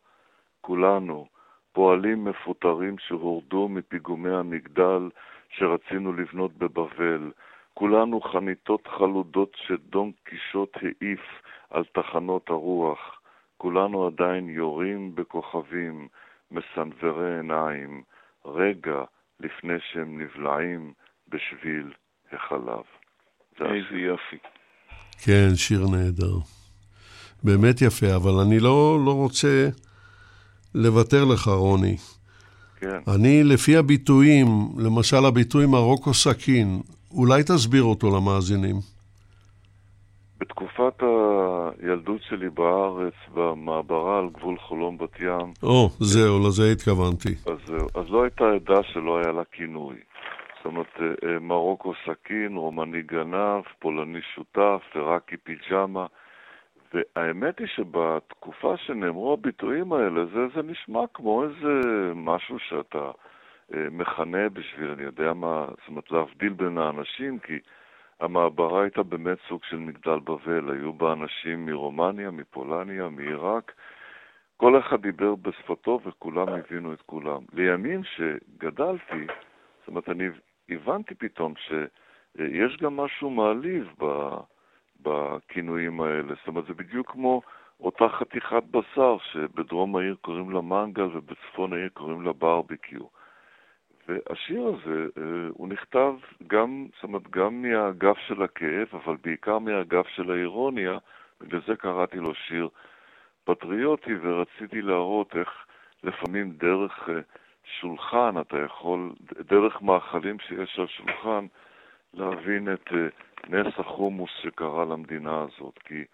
כולנו, פועלים מפוטרים שהורדו מפיגומי המגדל שרצינו לבנות בבבל. כולנו חניתות חלודות שדון קישוט העיף על תחנות הרוח. כולנו עדיין יורים בכוכבים, מסנוורי עיניים, רגע לפני שהם נבלעים בשביל החלב. איזה יופי. כן, שיר נהדר. באמת יפה, אבל אני לא, לא רוצה לוותר לך, רוני. כן. אני, לפי הביטויים, למשל הביטוי מרוקו סכין, אולי תסביר אותו למאזינים. בתקופת הילדות שלי בארץ, במעברה על גבול חולון בת ים, או, זהו, לזה התכוונתי. אז, זהו. אז לא הייתה עדה שלא היה לה כינוי. זאת אומרת, אה, אה, מרוקו סכין, רומני גנב, פולני שותף, עיראקי פיג'מה. והאמת היא שבתקופה שנאמרו הביטויים האלה, זה, זה נשמע כמו איזה משהו שאתה אה, מכנה בשביל, אני יודע מה, זאת אומרת, להבדיל בין האנשים, כי המעברה הייתה באמת סוג של מגדל בבל, היו בה אנשים מרומניה, מפולניה, מעיראק, כל אחד דיבר בשפתו וכולם הבינו את כולם. לימים שגדלתי, זאת אומרת, אני הבנתי פתאום שיש גם משהו מעליב. בכינויים האלה. זאת אומרת, זה בדיוק כמו אותה חתיכת בשר שבדרום העיר קוראים לה מנגל ובצפון העיר קוראים לה ברביקיו. והשיר הזה, אה, הוא נכתב גם, זאת אומרת, גם מהאגף של הכאב, אבל בעיקר מהאגף של האירוניה, בגלל זה קראתי לו שיר פטריוטי, ורציתי להראות איך לפעמים דרך אה, שולחן אתה יכול, דרך מאכלים שיש על שולחן, להבין את אה, נס החומוס שקרה למדינה הזאת. כי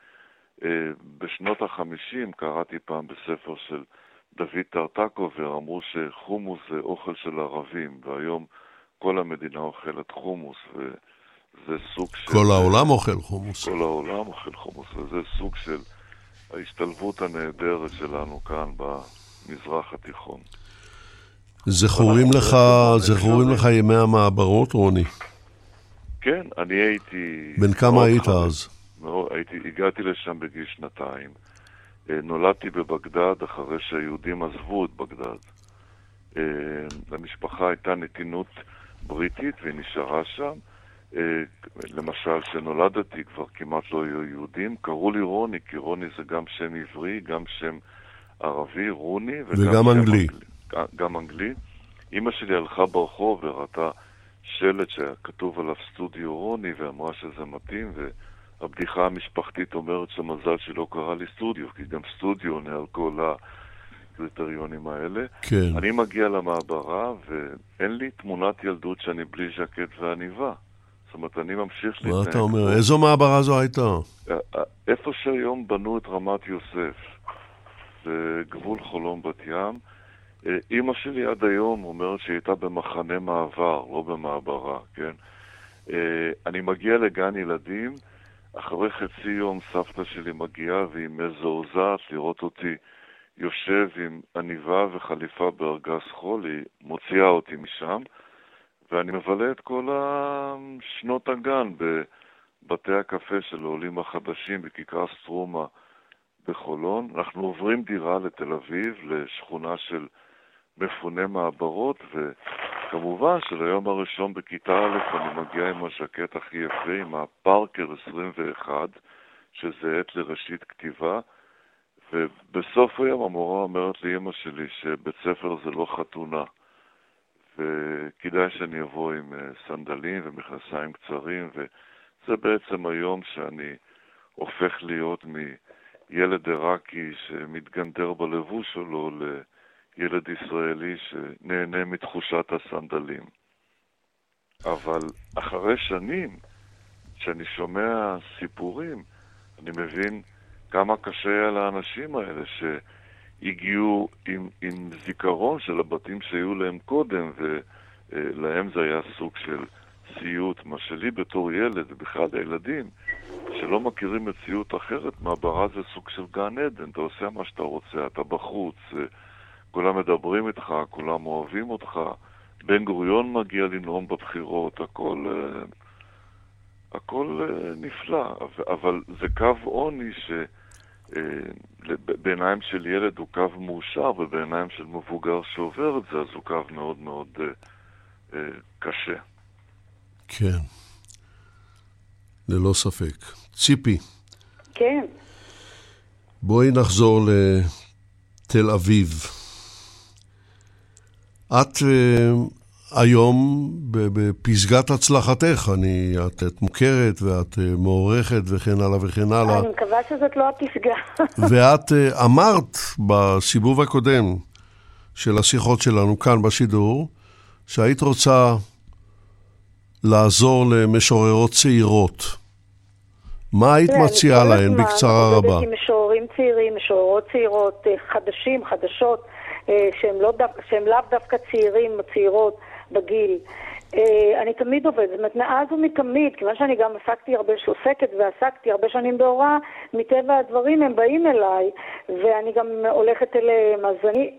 אה, בשנות החמישים קראתי פעם בספר של דוד טרטקובר, אמרו שחומוס זה אוכל של ערבים, והיום כל המדינה אוכלת חומוס, וזה סוג של... כל העולם אוכל חומוס. כל העולם אוכל חומוס, וזה סוג של ההשתלבות הנהדרת שלנו כאן במזרח התיכון. זכורים לך, זכורים לך ימי המעברות, רוני? כן, אני הייתי... בן כמה היית. אז? הייתי, הגעתי לשם בגיל שנתיים. אה, נולדתי בבגדד אחרי שהיהודים עזבו את בגדד. אה, למשפחה הייתה נתינות בריטית והיא נשארה שם. אה, למשל, כשנולדתי כבר כמעט לא היו יהודים, קראו לי רוני, כי רוני זה גם שם עברי, גם שם ערבי, רוני, וגם אנגלי. אנגלי. גם אנגלי. אימא שלי הלכה ברחוב וראתה שלט שכתוב עליו סטודיו רוני ואמרה שזה מתאים, והבדיחה המשפחתית אומרת שמזל שלא קרא לי סטודיו, כי גם סטודיו עונה על כל הקריטריונים האלה. כן. אני מגיע למעברה ואין לי תמונת ילדות שאני בלי ז'קט ועניבה. זאת אומרת, אני ממשיך להתנהג. מה אתה אומר? איזו מעברה זו הייתה? איפה שהיום בנו את רמת יוסף, זה גבול חולון בת ים. אה, אימא שלי עד היום אומרת שהיא הייתה במחנה מעבר, לא במעברה, כן? אה, אני מגיע לגן ילדים, אחרי חצי יום סבתא שלי מגיעה והיא מזועזעת לראות אותי יושב עם עניבה וחליפה בארגז חול, היא מוציאה אותי משם, ואני מבלה את כל שנות הגן בבתי הקפה של העולים החדשים בכיכר סטרומה בחולון. אנחנו עוברים דירה לתל אביב, לשכונה של מפוני מעברות, וכמובן שליום הראשון בכיתה א' אני מגיע עם הז'קט הכי יפה, עם הפארקר 21, שזה עת לראשית כתיבה, ובסוף היום המורה אומרת לאמא שלי שבית ספר זה לא חתונה, וכדאי שאני אבוא עם אה, סנדלים ומכנסיים קצרים, וזה בעצם היום שאני הופך להיות מילד עיראקי שמתגנדר בלבוש שלו ל... ילד ישראלי שנהנה מתחושת הסנדלים. אבל אחרי שנים, כשאני שומע סיפורים, אני מבין כמה קשה היה לאנשים האלה שהגיעו עם, עם זיכרון של הבתים שהיו להם קודם, ולהם זה היה סוג של סיוט. מה שלי בתור ילד, ובכלל הילדים, שלא מכירים מציאות אחרת, מעברה זה סוג של גן עדן, אתה עושה מה שאתה רוצה, אתה בחוץ. כולם מדברים איתך, כולם אוהבים אותך. בן גוריון מגיע לנאום בבחירות, הכל, אה, הכל אה, נפלא, אבל זה קו עוני שבעיניים אה, של ילד הוא קו מאושר, ובעיניים של מבוגר שעובר את זה, אז הוא קו מאוד מאוד קשה. כן, ללא ספק. ציפי. כן. בואי נחזור לתל אביב. את, אה, היום בפסגת הצלחתך. אני, את, את מוכרת ואת אה, מוערכת וכן הלאה וכן הלאה. אני מקווה שזאת לא הפסגה. *laughs* ואת אה, אמרת בסיבוב הקודם של השיחות שלנו כאן בשידור, שהיית רוצה לעזור למשוררות צעירות. מה היית מציעה להן בקצרה רבה? משוררים צעירים, משוררות צעירות, חדשים, חדשות, שהם, לא, שהם לאו דווקא צעירים או צעירות. בגיל. Uh, אני תמיד עובדת, זאת אומרת, מאז ומתמיד, כיוון שאני גם עסקתי הרבה, שעוסקת ועסקתי הרבה שנים בהוראה, מטבע הדברים הם באים אליי, ואני גם הולכת אליהם, אז אני,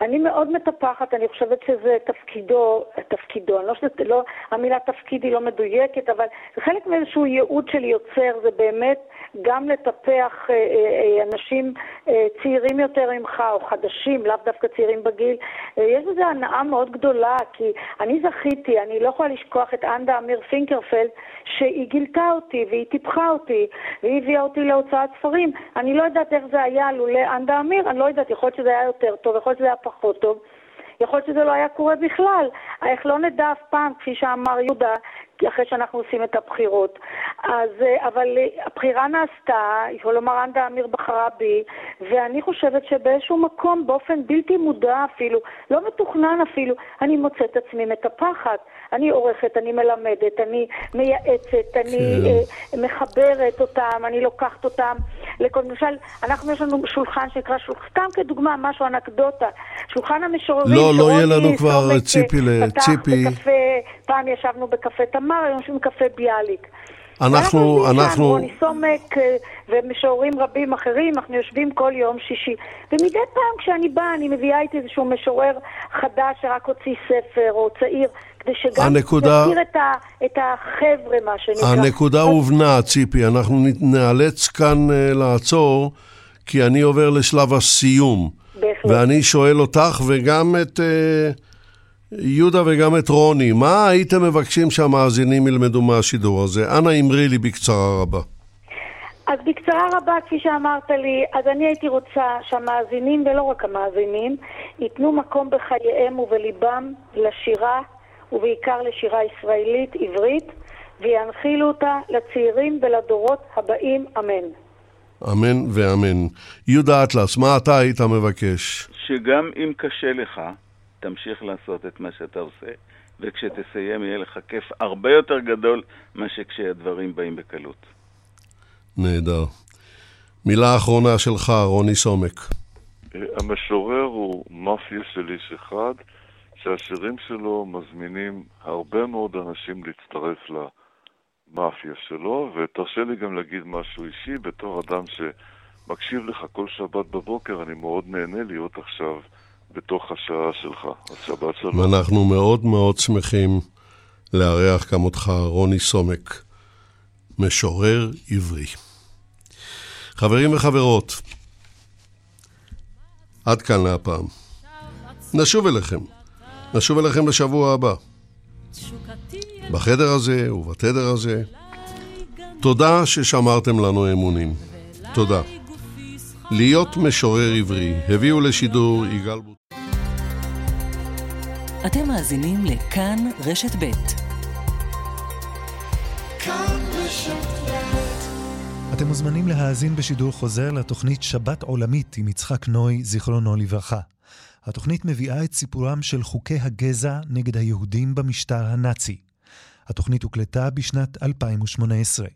אני מאוד מטפחת, אני חושבת שזה תפקידו, תפקידו, אני לא חושבת, לא, המילה תפקיד היא לא מדויקת, אבל חלק מאיזשהו ייעוד של יוצר, זה באמת גם לטפח אה, אה, אנשים אה, צעירים יותר ממך, או חדשים, לאו דווקא צעירים בגיל. אה, יש בזה הנאה מאוד גדולה, כי אני זכיתי, אני לא יכולה לשכוח את אנדה אמיר פינקרפלד, שהיא גילתה אותי והיא טיפחה אותי, והיא הביאה אותי להוצאת ספרים. אני לא יודעת איך זה היה לולא אנדה אמיר, אני לא יודעת, יכול להיות שזה היה יותר טוב, יכול להיות שזה היה פחות טוב. יכול להיות שזה לא היה קורה בכלל. איך לא נדע אף פעם, כפי שאמר יהודה, אחרי שאנחנו עושים את הבחירות. אז, אה, אבל אה, הבחירה נעשתה, יכול לומר אנדה אמיר בחרה בי, ואני חושבת שבאיזשהו מקום, באופן בלתי מודע אפילו, לא מתוכנן אפילו, אני מוצאת את עצמי מטפחת. אני עורכת, אני מלמדת, אני מייעצת, אני כן. אה, מחברת אותם, אני לוקחת אותם. לכל, למשל, אנחנו יש לנו שולחן שנקרא שולחן, סתם כדוגמה, משהו אנקדוטה. שולחן המשוררים, לא, לא יהיה לנו כבר ציפי לציפי. בקפה, פעם ישבנו בקפה תמר, היום יושבים בקפה ביאליק. אנחנו, אנחנו... רוני סומק אה, ומשוררים רבים אחרים, אנחנו יושבים כל יום שישי. ומדי פעם כשאני באה, אני מביאה איתי איזשהו משורר חדש שרק הוציא ספר, או צעיר, כדי שגם הנקודה... נכיר את, את החבר'ה, מה שנקרא. הנקודה. הובנה, ציפי. אנחנו נאלץ כאן uh, לעצור, כי אני עובר לשלב הסיום. בהחלט. ואני שואל אותך וגם את... Uh, יהודה וגם את רוני, מה הייתם מבקשים שהמאזינים ילמדו מהשידור הזה? אנא אמרי לי בקצרה רבה. אז בקצרה רבה, כפי שאמרת לי, אז אני הייתי רוצה שהמאזינים, ולא רק המאזינים, ייתנו מקום בחייהם ובליבם לשירה, ובעיקר לשירה ישראלית, עברית, וינחילו אותה לצעירים ולדורות הבאים, אמן. אמן ואמן. יהודה אטלס, מה אתה היית מבקש? שגם אם קשה לך, תמשיך לעשות את מה שאתה עושה, וכשתסיים יהיה לך כיף הרבה יותר גדול מאשר כשהדברים באים בקלות. נהדר. מילה אחרונה שלך, רוני סומק. המשורר הוא מאפיה של איש אחד, שהשירים שלו מזמינים הרבה מאוד אנשים להצטרף למאפיה שלו, ותרשה לי גם להגיד משהו אישי, בתור אדם שמקשיב לך כל שבת בבוקר, אני מאוד נהנה להיות עכשיו בתוך השעה שלך. אז שבת שלום. ואנחנו מאוד מאוד שמחים לארח כמותך, רוני סומק, משורר עברי. חברים וחברות, עד כאן להפעם. נשוב אליכם. נשוב אליכם בשבוע הבא. בחדר הזה ובתדר הזה. תודה ששמרתם לנו אמונים. תודה. להיות משורר עברי הביאו לשידור יגאל בוט... אתם מאזינים לכאן רשת ב'. אתם מוזמנים להאזין בשידור חוזר לתוכנית שבת עולמית עם יצחק נוי, זיכרונו לברכה. התוכנית מביאה את סיפורם של חוקי הגזע נגד היהודים במשטר הנאצי. התוכנית הוקלטה בשנת 2018.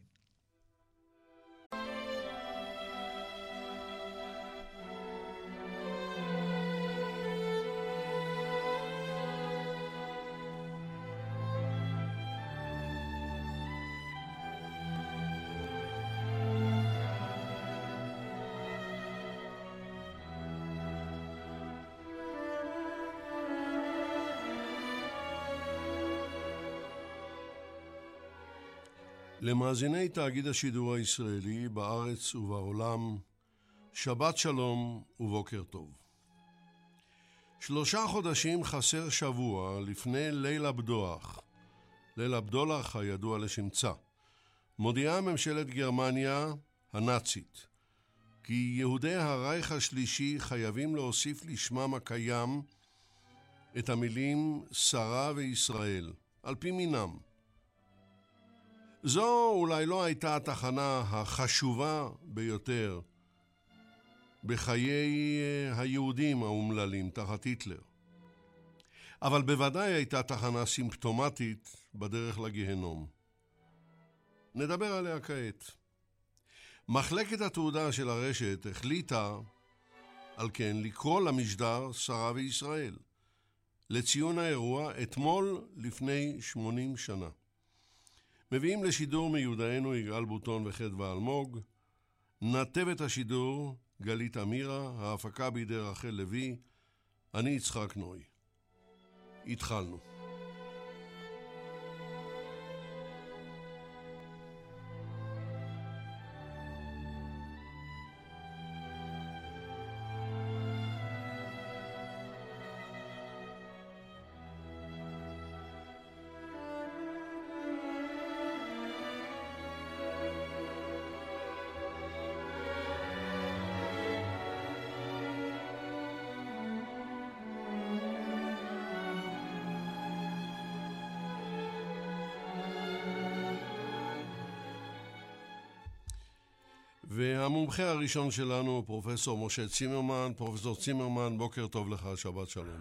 למאזיני תאגיד השידור הישראלי בארץ ובעולם, שבת שלום ובוקר טוב. שלושה חודשים חסר שבוע לפני ליל הבדוח, ליל הבדולח הידוע לשמצה, מודיעה ממשלת גרמניה הנאצית כי יהודי הרייך השלישי חייבים להוסיף לשמם הקיים את המילים שרה וישראל, על פי מינם. זו אולי לא הייתה התחנה החשובה ביותר בחיי אה, היהודים האומללים תחת היטלר. אבל בוודאי הייתה תחנה סימפטומטית בדרך לגיהנום. נדבר עליה כעת. מחלקת התעודה של הרשת החליטה, על כן, לקרוא למשדר שרה וישראל, לציון האירוע אתמול לפני 80 שנה. מביאים לשידור מיודענו יגאל בוטון וחדווה אלמוג, נתב את השידור גלית אמירה, ההפקה בידי רחל לוי, אני יצחק נוי. התחלנו. והמומחה הראשון שלנו, פרופסור משה צימרמן. פרופסור צימרמן, בוקר טוב לך, שבת שלום.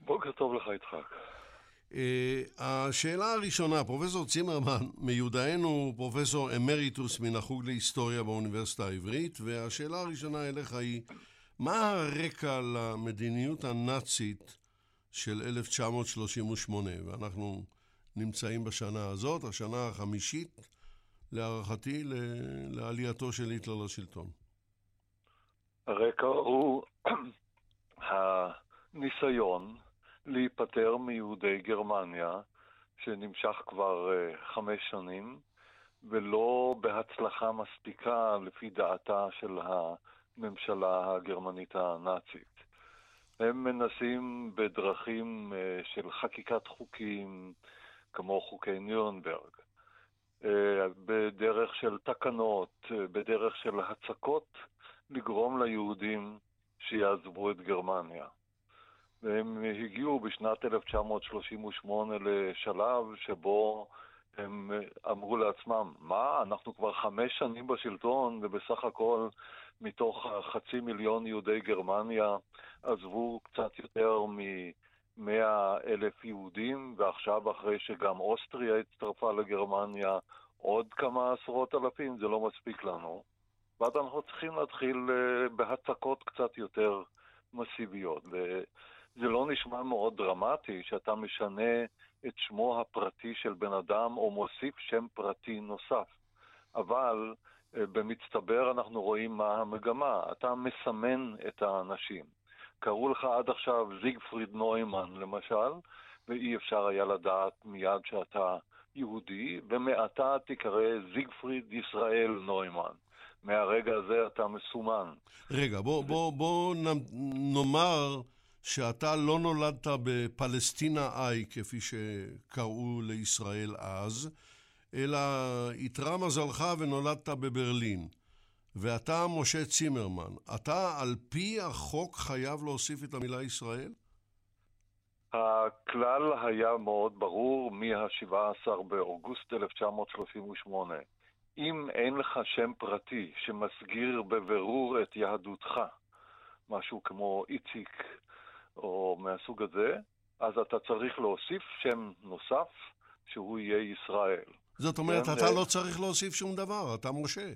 בוקר טוב לך, יצחק. Uh, השאלה הראשונה, פרופסור צימרמן, מיודענו פרופסור אמריטוס מן החוג להיסטוריה באוניברסיטה העברית, והשאלה הראשונה אליך היא, מה הרקע למדיניות הנאצית של 1938? ואנחנו נמצאים בשנה הזאת, השנה החמישית להערכתי, לעלייתו של היטלר לשלטון? הרקע הוא *clears throat* הניסיון להיפטר מיהודי גרמניה, שנמשך כבר uh, חמש שנים, ולא בהצלחה מספיקה לפי דעתה של הממשלה הגרמנית הנאצית. הם מנסים בדרכים uh, של חקיקת חוקים, כמו חוקי נירנברג, אה, בדרך של תקנות, אה, בדרך של הצקות, לגרום ליהודים שיעזבו את גרמניה. והם הגיעו בשנת 1938 לשלב שבו הם אה, אמרו לעצמם, מה, אנחנו כבר חמש שנים בשלטון, ובסך הכל מתוך חצי מיליון יהודי גרמניה עזבו קצת יותר מ... 100 אלף יהודים, ועכשיו אחרי שגם אוסטריה הצטרפה לגרמניה, עוד כמה עשרות אלפים, זה לא מספיק לנו. ואז אנחנו צריכים להתחיל אה, בהצקות קצת יותר מסיביות. וזה לא נשמע מאוד דרמטי שאתה משנה את שמו הפרטי של בן אדם או מוסיף שם פרטי נוסף. אבל אה, במצטבר אנחנו רואים מה המגמה. אתה מסמן את האנשים. קראו לך עד עכשיו זיגפריד נוימן, למשל, ואי אפשר היה לדעת מיד שאתה יהודי, ומעתה תיקרא זיגפריד ישראל נוימן. מהרגע הזה אתה מסומן. רגע, בוא, בוא, בוא נאמר שאתה לא נולדת בפלסטינה איי, כפי שקראו לישראל אז, אלא איתרע מזלך ונולדת בברלין. ואתה, משה צימרמן, אתה על פי החוק חייב להוסיף את המילה ישראל? הכלל היה מאוד ברור מה-17 באוגוסט 1938. אם אין לך שם פרטי שמסגיר בבירור את יהדותך, משהו כמו איציק או מהסוג הזה, אז אתה צריך להוסיף שם נוסף שהוא יהיה ישראל. זאת אומרת, כן, אתה לא צריך להוסיף שום דבר, אתה משה.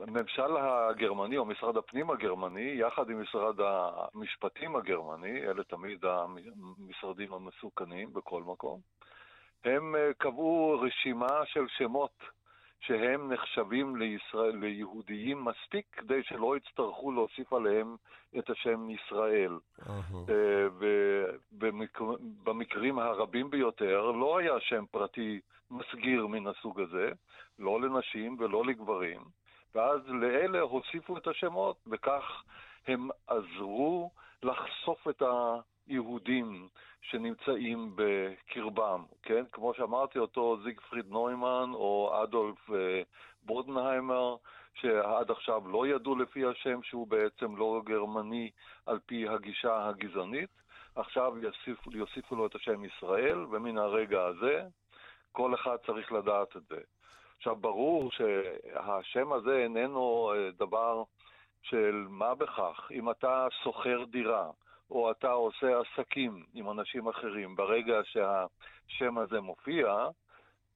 הממשל הגרמני או משרד הפנים הגרמני, יחד עם משרד המשפטים הגרמני, אלה תמיד המשרדים המסוכנים בכל מקום, הם אה, קבעו רשימה של שמות שהם נחשבים לישראל, ליהודיים מספיק כדי שלא יצטרכו להוסיף עליהם את השם ישראל. Uh-huh. ובמקרים הרבים ביותר לא היה שם פרטי מסגיר מן הסוג הזה, לא לנשים ולא לגברים, ואז לאלה הוסיפו את השמות, וכך הם עזרו לחשוף את ה... יהודים שנמצאים בקרבם, כן? כמו שאמרתי, אותו זיגפריד נוימן או אדולף אה, בודנהיימר, שעד עכשיו לא ידעו לפי השם שהוא בעצם לא גרמני על פי הגישה הגזענית. עכשיו יוסיפו, יוסיפו לו את השם ישראל, ומן הרגע הזה כל אחד צריך לדעת את זה. עכשיו, ברור שהשם הזה איננו אה, דבר של מה בכך. אם אתה שוכר דירה, או אתה עושה עסקים עם אנשים אחרים, ברגע שהשם הזה מופיע,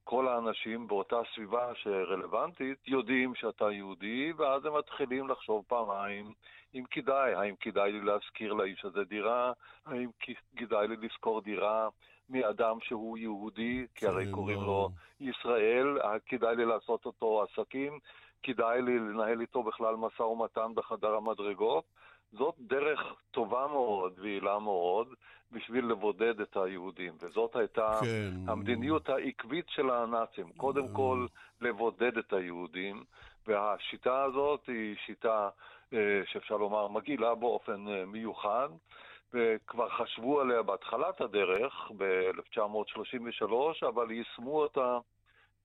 כל האנשים באותה סביבה שרלוונטית יודעים שאתה יהודי, ואז הם מתחילים לחשוב פעמיים אם כדאי, האם כדאי לי להשכיר לאיש הזה דירה, האם כדאי לי לשכור דירה מאדם שהוא יהודי, כי הרי קוראים לו ישראל, כדאי לי לעשות אותו עסקים, כדאי לי לנהל איתו בכלל משא ומתן בחדר המדרגות. זאת דרך טובה מאוד ויעילה מאוד בשביל לבודד את היהודים, וזאת הייתה כן. המדיניות העקבית של הנאצים. קודם אה. כל, לבודד את היהודים, והשיטה הזאת היא שיטה אה, שאפשר לומר מגעילה באופן אה, מיוחד, וכבר חשבו עליה בהתחלת הדרך, ב-1933, אבל יישמו אותה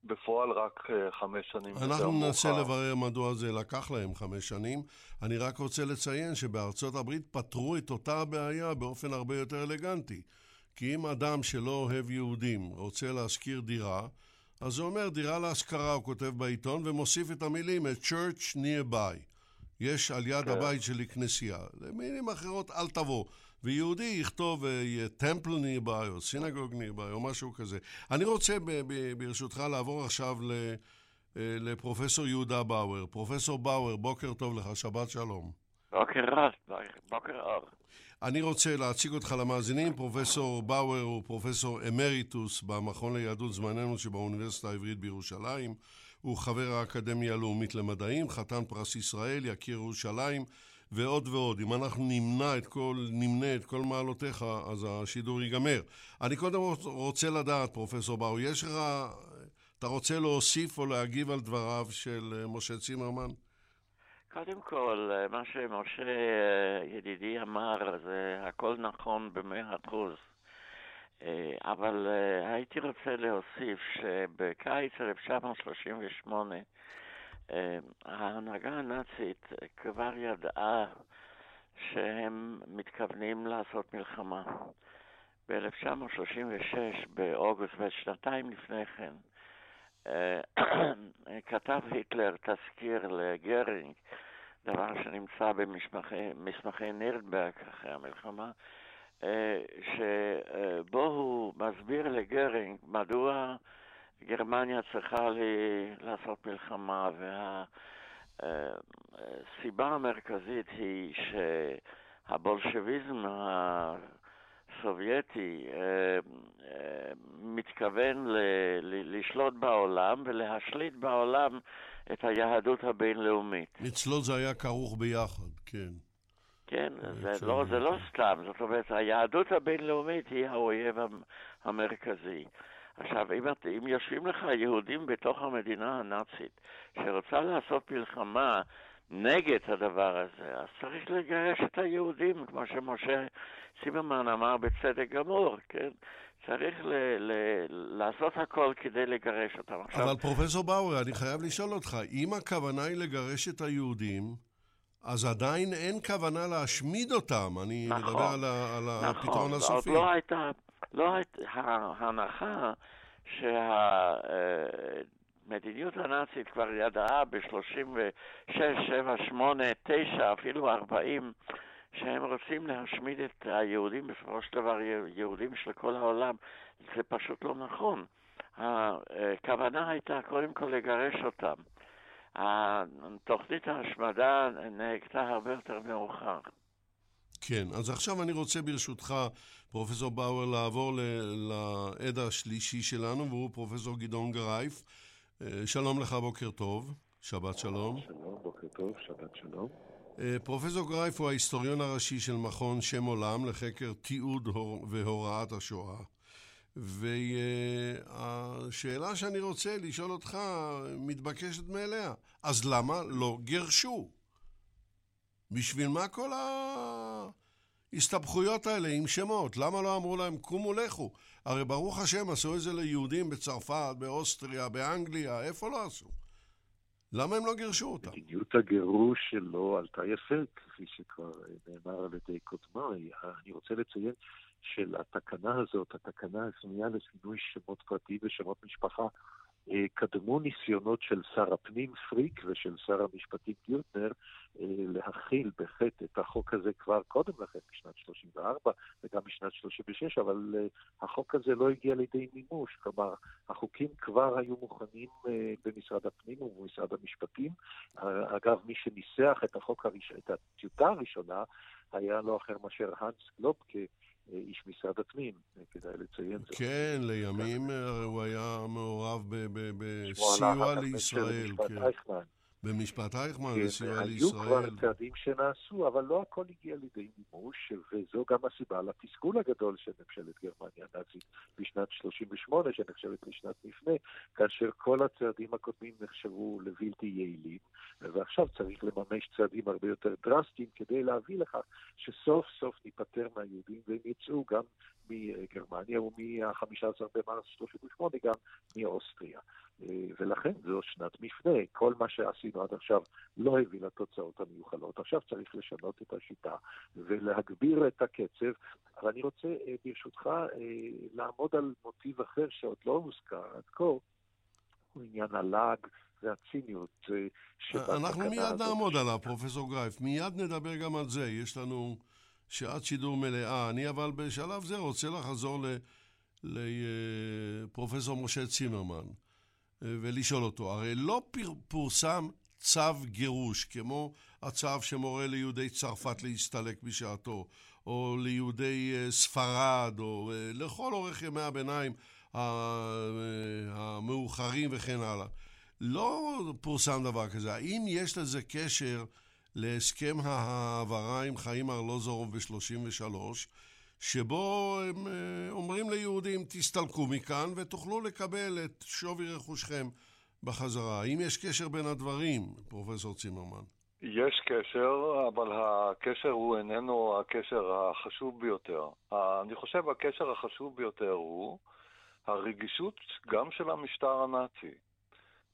בפועל רק אה, חמש שנים. אנחנו ננסה לברר מדוע זה לקח להם חמש שנים. אני רק רוצה לציין שבארצות הברית פתרו את אותה הבעיה באופן הרבה יותר אלגנטי. כי אם אדם שלא אוהב יהודים רוצה להשכיר דירה, אז זה אומר דירה להשכרה, הוא כותב בעיתון, ומוסיף את המילים a church nearby. יש על יד כן. הבית שלי כנסייה. למילים אחרות, אל תבוא. ויהודי יכתוב טמפל uh, נירביי, או סינגוג נירביי, או משהו כזה. אני רוצה, ברשותך, לעבור עכשיו ל, uh, לפרופסור יהודה באואר. פרופסור באואר, בוקר טוב לך, שבת שלום. בוקר רב, בוקר אור. אני רוצה להציג אותך למאזינים. פרופסור באואר הוא פרופסור אמריטוס במכון ליהדות זמננו שבאוניברסיטה העברית בירושלים. הוא חבר האקדמיה הלאומית למדעים, חתן פרס ישראל, יקיר ירושלים ועוד ועוד. אם אנחנו נמנע את כל, נמנה את כל מעלותיך, אז השידור ייגמר. אני קודם רוצה לדעת, פרופסור באו, יש לך, אתה רוצה להוסיף או להגיב על דבריו של אה, משה צימרמן? קודם כל, אה, מה שמשה אה, ידידי אמר, זה הכל נכון במאה אחוז. אבל הייתי רוצה להוסיף שבקיץ 1938 אה, ההנהגה הנאצית כבר ידעה שהם מתכוונים לעשות מלחמה. ב-1936, באוגוסט, ושנתיים לפני כן, *clears throat* כתב היטלר תזכיר לגרינג, דבר שנמצא במסמכי נירנברג אחרי המלחמה, אה, שבו הוא מסביר לגרינג מדוע גרמניה צריכה לעשות מלחמה, והסיבה המרכזית היא שהבולשביזם הסובייטי אה, אה, מתכוון לשלוט בעולם ולהשליט בעולם את היהדות הבינלאומית. אצלו זה היה כרוך ביחד, כן. כן, זה לא, זה לא סתם, זאת אומרת, היהדות הבינלאומית היא האויב המרכזי. עכשיו, אם, אם יושבים לך יהודים בתוך המדינה הנאצית שרוצה לעשות מלחמה נגד הדבר הזה, אז צריך לגרש את היהודים, כמו שמשה סימרמן אמר בצדק גמור, כן? צריך ל- ל- לעשות הכל כדי לגרש אותם. אבל עכשיו... פרופסור באואר, אני חייב לשאול אותך, אם הכוונה היא לגרש את היהודים, אז עדיין אין כוונה להשמיד אותם. אני נכון, מדבר על, על נכון, הפתרון הסופי. נכון, לא הייתה, לא ההנחה שהמדיניות הנאצית כבר ידעה ב-36, 7, 8, 9, אפילו 40, שהם רוצים להשמיד את היהודים, בסופו של דבר יהודים של כל העולם, זה פשוט לא נכון. הכוונה הייתה קודם כל לגרש אותם. תוכנית ההשמדה נהגתה הרבה יותר מאוחר. כן, אז עכשיו אני רוצה ברשותך, פרופסור באואר, לעבור לעד השלישי שלנו, והוא פרופסור גדעון גרייף. אה, שלום לך, בוקר טוב. שבת שלום. שלום, בוקר טוב, שבת שלום. אה, פרופסור גרייף הוא ההיסטוריון הראשי של מכון שם עולם לחקר תיעוד והוראת השואה. והשאלה שאני רוצה לשאול אותך מתבקשת מאליה. אז למה לא גירשו? בשביל מה כל ההסתבכויות האלה עם שמות? למה לא אמרו להם קומו לכו? הרי ברוך השם עשו את זה ליהודים בצרפת, באוסטריה, באנגליה, איפה לא עשו? למה הם לא גירשו אותם? מדיניות הגירוש שלו עלתה יפה, כפי שכבר נאמר על ידי קודמיי. אני רוצה לציין שלתקנה הזאת, התקנה השנייה לשינוי שמות פרטיים ושמות משפחה, אה, קדמו ניסיונות של שר הפנים פריק ושל שר המשפטים גיוטנר אה, להכיל בחטא את החוק הזה כבר קודם לכן, בשנת 34 וגם בשנת 36, אבל אה, החוק הזה לא הגיע לידי מימוש. כלומר, החוקים כבר היו מוכנים במשרד הפנים ובמשרד המשפטים. אגב, מי שניסח את החוק הראשון, את הטיוטה הראשונה, היה לא אחר מאשר האנס גלובקה. איש משרד הפנים, כדאי לציין זאת. כן, לימים הוא היה מעורב בסיוע לישראל. אייכמן, כן, לסיוע לישראל. היו כבר צעדים שנעשו, אבל לא הכל הגיע לידי מימוש, וזו גם הסיבה לתסכול הגדול של ממשלת גרמניה הנאצית בשנת 38, שנחשבת לשנת מפנה, כאשר כל הצעדים הקודמים נחשבו לבלתי יעילים, ועכשיו צריך לממש צעדים הרבה יותר דרסטיים כדי להביא לכך שסוף סוף ניפטר מהיהודים והם יצאו גם מגרמניה ומ-15 במרס 38 גם מאוסטריה. ולכן זו שנת מפנה. כל מה שעשינו עד עכשיו לא הביא לתוצאות המיוחלות. עכשיו צריך לשנות את השיטה ולהגביר את הקצב. אבל אני רוצה, אה, ברשותך, אה, לעמוד על מוטיב אחר שעוד לא הוזכר עד כה, הוא עניין הלעג. והציניות אה, אנחנו מיד נעמוד עליו, פרופסור גרייף. מיד נדבר גם על זה. יש לנו שעת שידור מלאה. אני אבל בשלב זה רוצה לחזור לפרופסור משה צימרמן. ולשאול אותו, הרי לא פורסם צו גירוש, כמו הצו שמורה ליהודי צרפת להסתלק בשעתו, או ליהודי אה, ספרד, או אה, לכל אורך ימי הביניים אה, המאוחרים וכן הלאה. לא פורסם דבר כזה. האם יש לזה קשר להסכם ההעברה עם חיים ארלוזורוב ב-33, שבו הם אה, אומרים ליהודים, תסתלקו מכאן ותוכלו לקבל את שווי רכושכם בחזרה. האם יש קשר בין הדברים, פרופסור צימרמן? יש קשר, אבל הקשר הוא איננו הקשר החשוב ביותר. אני חושב הקשר החשוב ביותר הוא הרגישות גם של המשטר הנאצי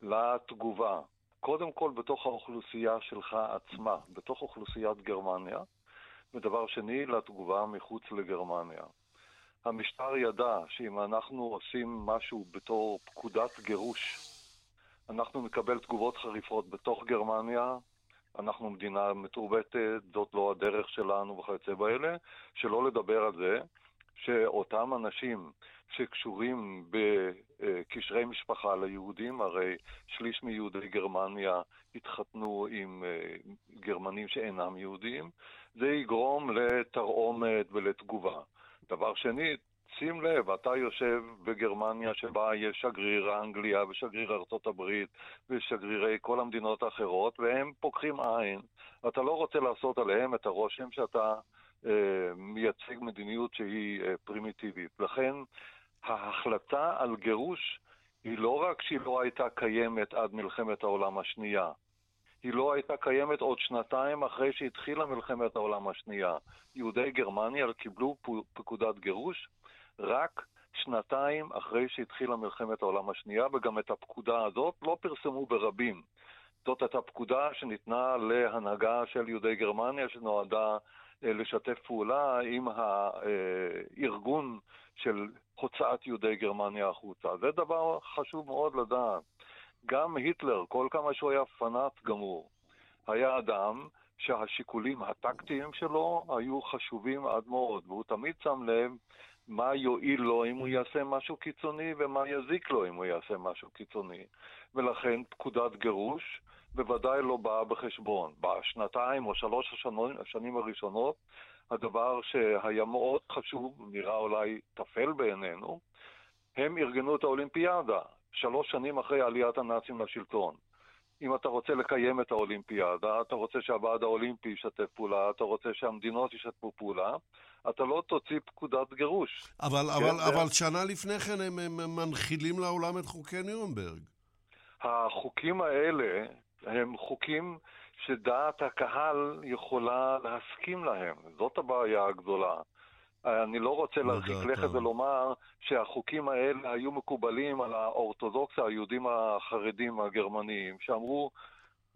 לתגובה. קודם כל בתוך האוכלוסייה שלך עצמה, בתוך אוכלוסיית גרמניה, ודבר שני, לתגובה מחוץ לגרמניה. המשטר ידע שאם אנחנו עושים משהו בתור פקודת גירוש, אנחנו נקבל תגובות חריפות בתוך גרמניה, אנחנו מדינה מתורבתת, זאת לא הדרך שלנו וכיוצא באלה, שלא לדבר על זה שאותם אנשים שקשורים בקשרי משפחה ליהודים, הרי שליש מיהודי גרמניה התחתנו עם אה, גרמנים שאינם יהודים, זה יגרום לתרעומת ולתגובה. דבר שני, שים לב, אתה יושב בגרמניה שבה יש שגריר אנגליה ושגריר ארצות הברית ושגרירי כל המדינות האחרות, והם פוקחים עין. אתה לא רוצה לעשות עליהם את הרושם שאתה אה, מייצג מדיניות שהיא אה, פרימיטיבית. לכן ההחלטה על גירוש היא לא רק שהיא לא הייתה קיימת עד מלחמת העולם השנייה, היא לא הייתה קיימת עוד שנתיים אחרי שהתחילה מלחמת העולם השנייה. יהודי גרמניה קיבלו פקודת גירוש רק שנתיים אחרי שהתחילה מלחמת העולם השנייה, וגם את הפקודה הזאת לא פרסמו ברבים. זאת הייתה פקודה שניתנה להנהגה של יהודי גרמניה, שנועדה אה, לשתף פעולה עם הארגון של הוצאת יהודי גרמניה החוצה. זה דבר חשוב מאוד לדעת. גם היטלר, כל כמה שהוא היה פנאט גמור, היה אדם שהשיקולים הטקטיים שלו היו חשובים עד מאוד, והוא תמיד שם לב מה יועיל לו אם הוא יעשה משהו קיצוני ומה יזיק לו אם הוא יעשה משהו קיצוני. ולכן פקודת גירוש בוודאי לא באה בחשבון. בשנתיים או שלוש השנים, הראשונות, הדבר שהיה מאוד חשוב, נראה אולי טפל בעינינו, הם ארגנו את האולימפיאדה, שלוש שנים אחרי עליית הנאצים לשלטון. אם אתה רוצה לקיים את האולימפיאדה, אתה רוצה שהוועד האולימפי ישתף פעולה, אתה רוצה שהמדינות ישתפו פעולה, אתה לא תוציא פקודת גירוש. אבל, כן, אבל, זה... אבל שנה לפני כן הם, הם מנחילים לעולם את חוקי נירנברג. החוקים האלה הם חוקים שדעת הקהל יכולה להסכים להם. זאת הבעיה הגדולה. אני לא רוצה להרחיק לכת ולומר שהחוקים האלה היו מקובלים על האורתודוקסה, היהודים החרדים הגרמניים, שאמרו,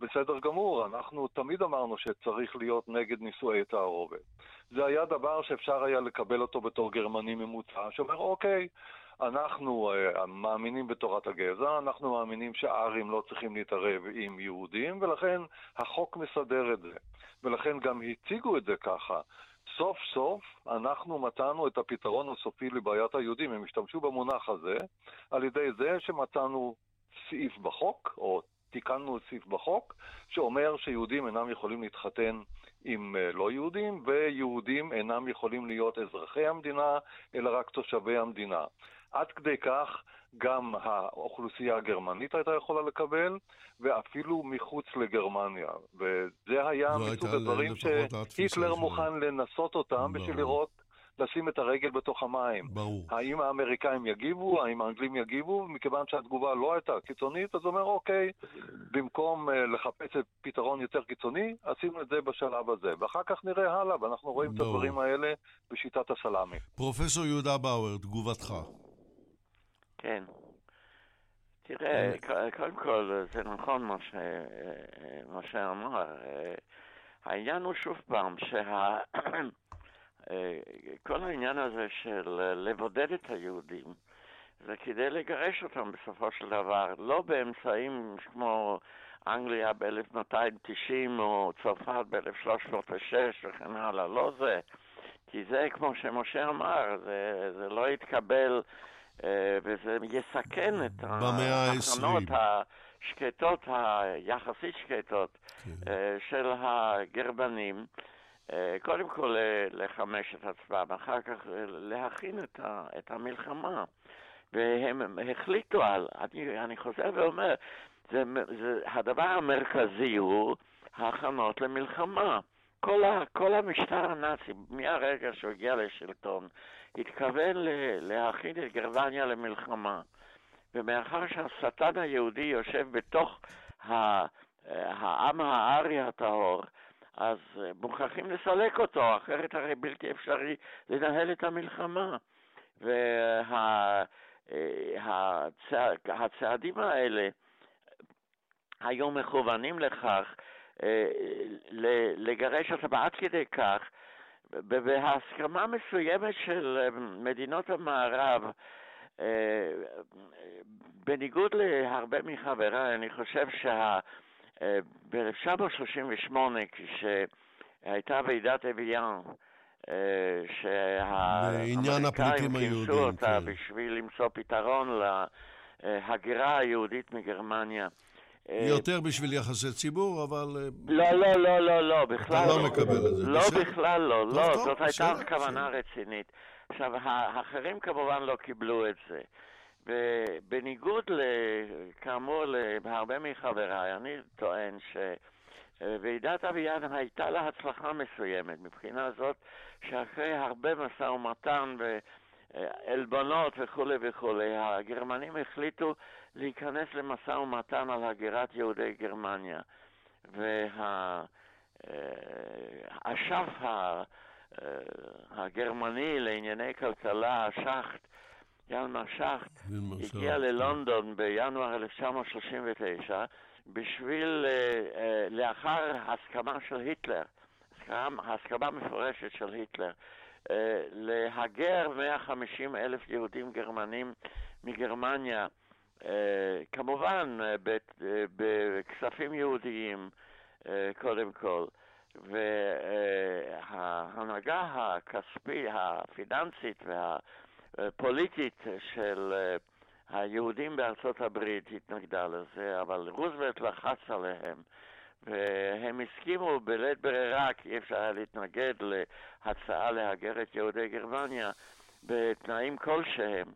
בסדר גמור, אנחנו תמיד אמרנו שצריך להיות נגד נישואי תערובת. זה היה דבר שאפשר היה לקבל אותו בתור גרמני ממוצע, שאומר, אוקיי, אנחנו uh, מאמינים בתורת הגזע, אנחנו מאמינים שהארים לא צריכים להתערב עם יהודים, ולכן החוק מסדר את זה. ולכן גם הציגו את זה ככה. סוף סוף אנחנו מצאנו את הפתרון הסופי לבעיית היהודים. הם השתמשו במונח הזה על ידי זה שמצאנו סעיף בחוק, או תיקנו סעיף בחוק, שאומר שיהודים אינם יכולים להתחתן עם אה, לא יהודים, ויהודים אינם יכולים להיות אזרחי המדינה, אלא רק תושבי המדינה. עד כדי כך גם האוכלוסייה הגרמנית הייתה יכולה לקבל, ואפילו מחוץ לגרמניה. וזה היה מסוג הדברים שהיטלר מוכן לנסות אותם בשביל לראות לשים את הרגל בתוך המים. ברור. האם האמריקאים יגיבו, האם האנגלים יגיבו, מכיוון שהתגובה לא הייתה קיצונית, אז הוא אומר, אוקיי, במקום uh, לחפש את פתרון יותר קיצוני, עשינו את זה בשלב הזה. ואחר כך נראה הלאה, ואנחנו רואים ברור. את הדברים האלה בשיטת הסלאמי. פרופסור יהודה באואר, תגובתך. כן. תראה, קודם כל, זה נכון מה, שאמר. העניין הוא שוב פעם, שה... כל העניין הזה של לבודד את היהודים, זה כדי לגרש אותם בסופו של דבר, לא באמצעים כמו אנגליה ב-1290 או צרפת ב-1306 וכן הלאה, לא זה. כי זה, כמו שמשה אמר, זה, זה לא יתקבל אה, וזה יסכן את התחנות השקטות, היחסית שקטות, כן. אה, של הגרבנים. אה, קודם כל לחמש את עצמם, אחר כך להכין את, ה, את המלחמה. והם החליטו על, אני, אני חוזר ואומר, זה, זה, הדבר המרכזי הוא ההכנות למלחמה. כל, ה, כל המשטר הנאצי, מהרגע שהוא הגיע לשלטון, התכוון להכין את גרמניה למלחמה. ומאחר שהשטן היהודי יושב בתוך העם הארי הטהור, אז מוכרחים לסלק אותו, אחרת הרי בלתי אפשרי לנהל את המלחמה. והצעדים וה, האלה היו מכוונים לכך אה, לגרש אותם עד כדי כך, בהסכמה מסוימת של אה, מדינות המערב, אה, בניגוד להרבה מחבריי, אני חושב שב-1938, כשהייתה ועידת אביאן, שהאמריקאים כינסו אותה כן. בשביל למצוא פתרון להגירה היהודית מגרמניה. אה, יותר בשביל יחסי ציבור, אבל... אה, לא, לא, לא, לא, לא, בכלל לא. אתה לא מקבל את זה. לא, בכלל לא, לא, זאת הייתה כוונה רצינית. עכשיו, האחרים כמובן לא קיבלו את זה. ובניגוד, כאמור, להרבה מחבריי, אני טוען שוועידת אביאן הייתה לה הצלחה מסוימת, מבחינה זאת שאחרי הרבה משא ומתן ו... עלבונות וכולי וכולי, הגרמנים החליטו להיכנס למשא ומתן על הגירת יהודי גרמניה. והאשף אה, הגרמני לענייני כלכלה, השחט, ילמר שחט, הגיע ללונדון בינואר 1939 בשביל, אה, אה, לאחר הסכמה של היטלר, הסכמה מפורשת של היטלר, להגר 150 אלף יהודים גרמנים מגרמניה, אה, כמובן אה, בכספים יהודיים קודם כל. וההנהגה הכספית, הפיננסית והפוליטית של היהודים בארצות הברית התנגדה לזה, אבל רוזוולט לחץ עליהם והם הסכימו בלית ברירה, כי אי אפשר היה להתנגד להצעה להגר את יהודי גרמניה בתנאים כלשהם.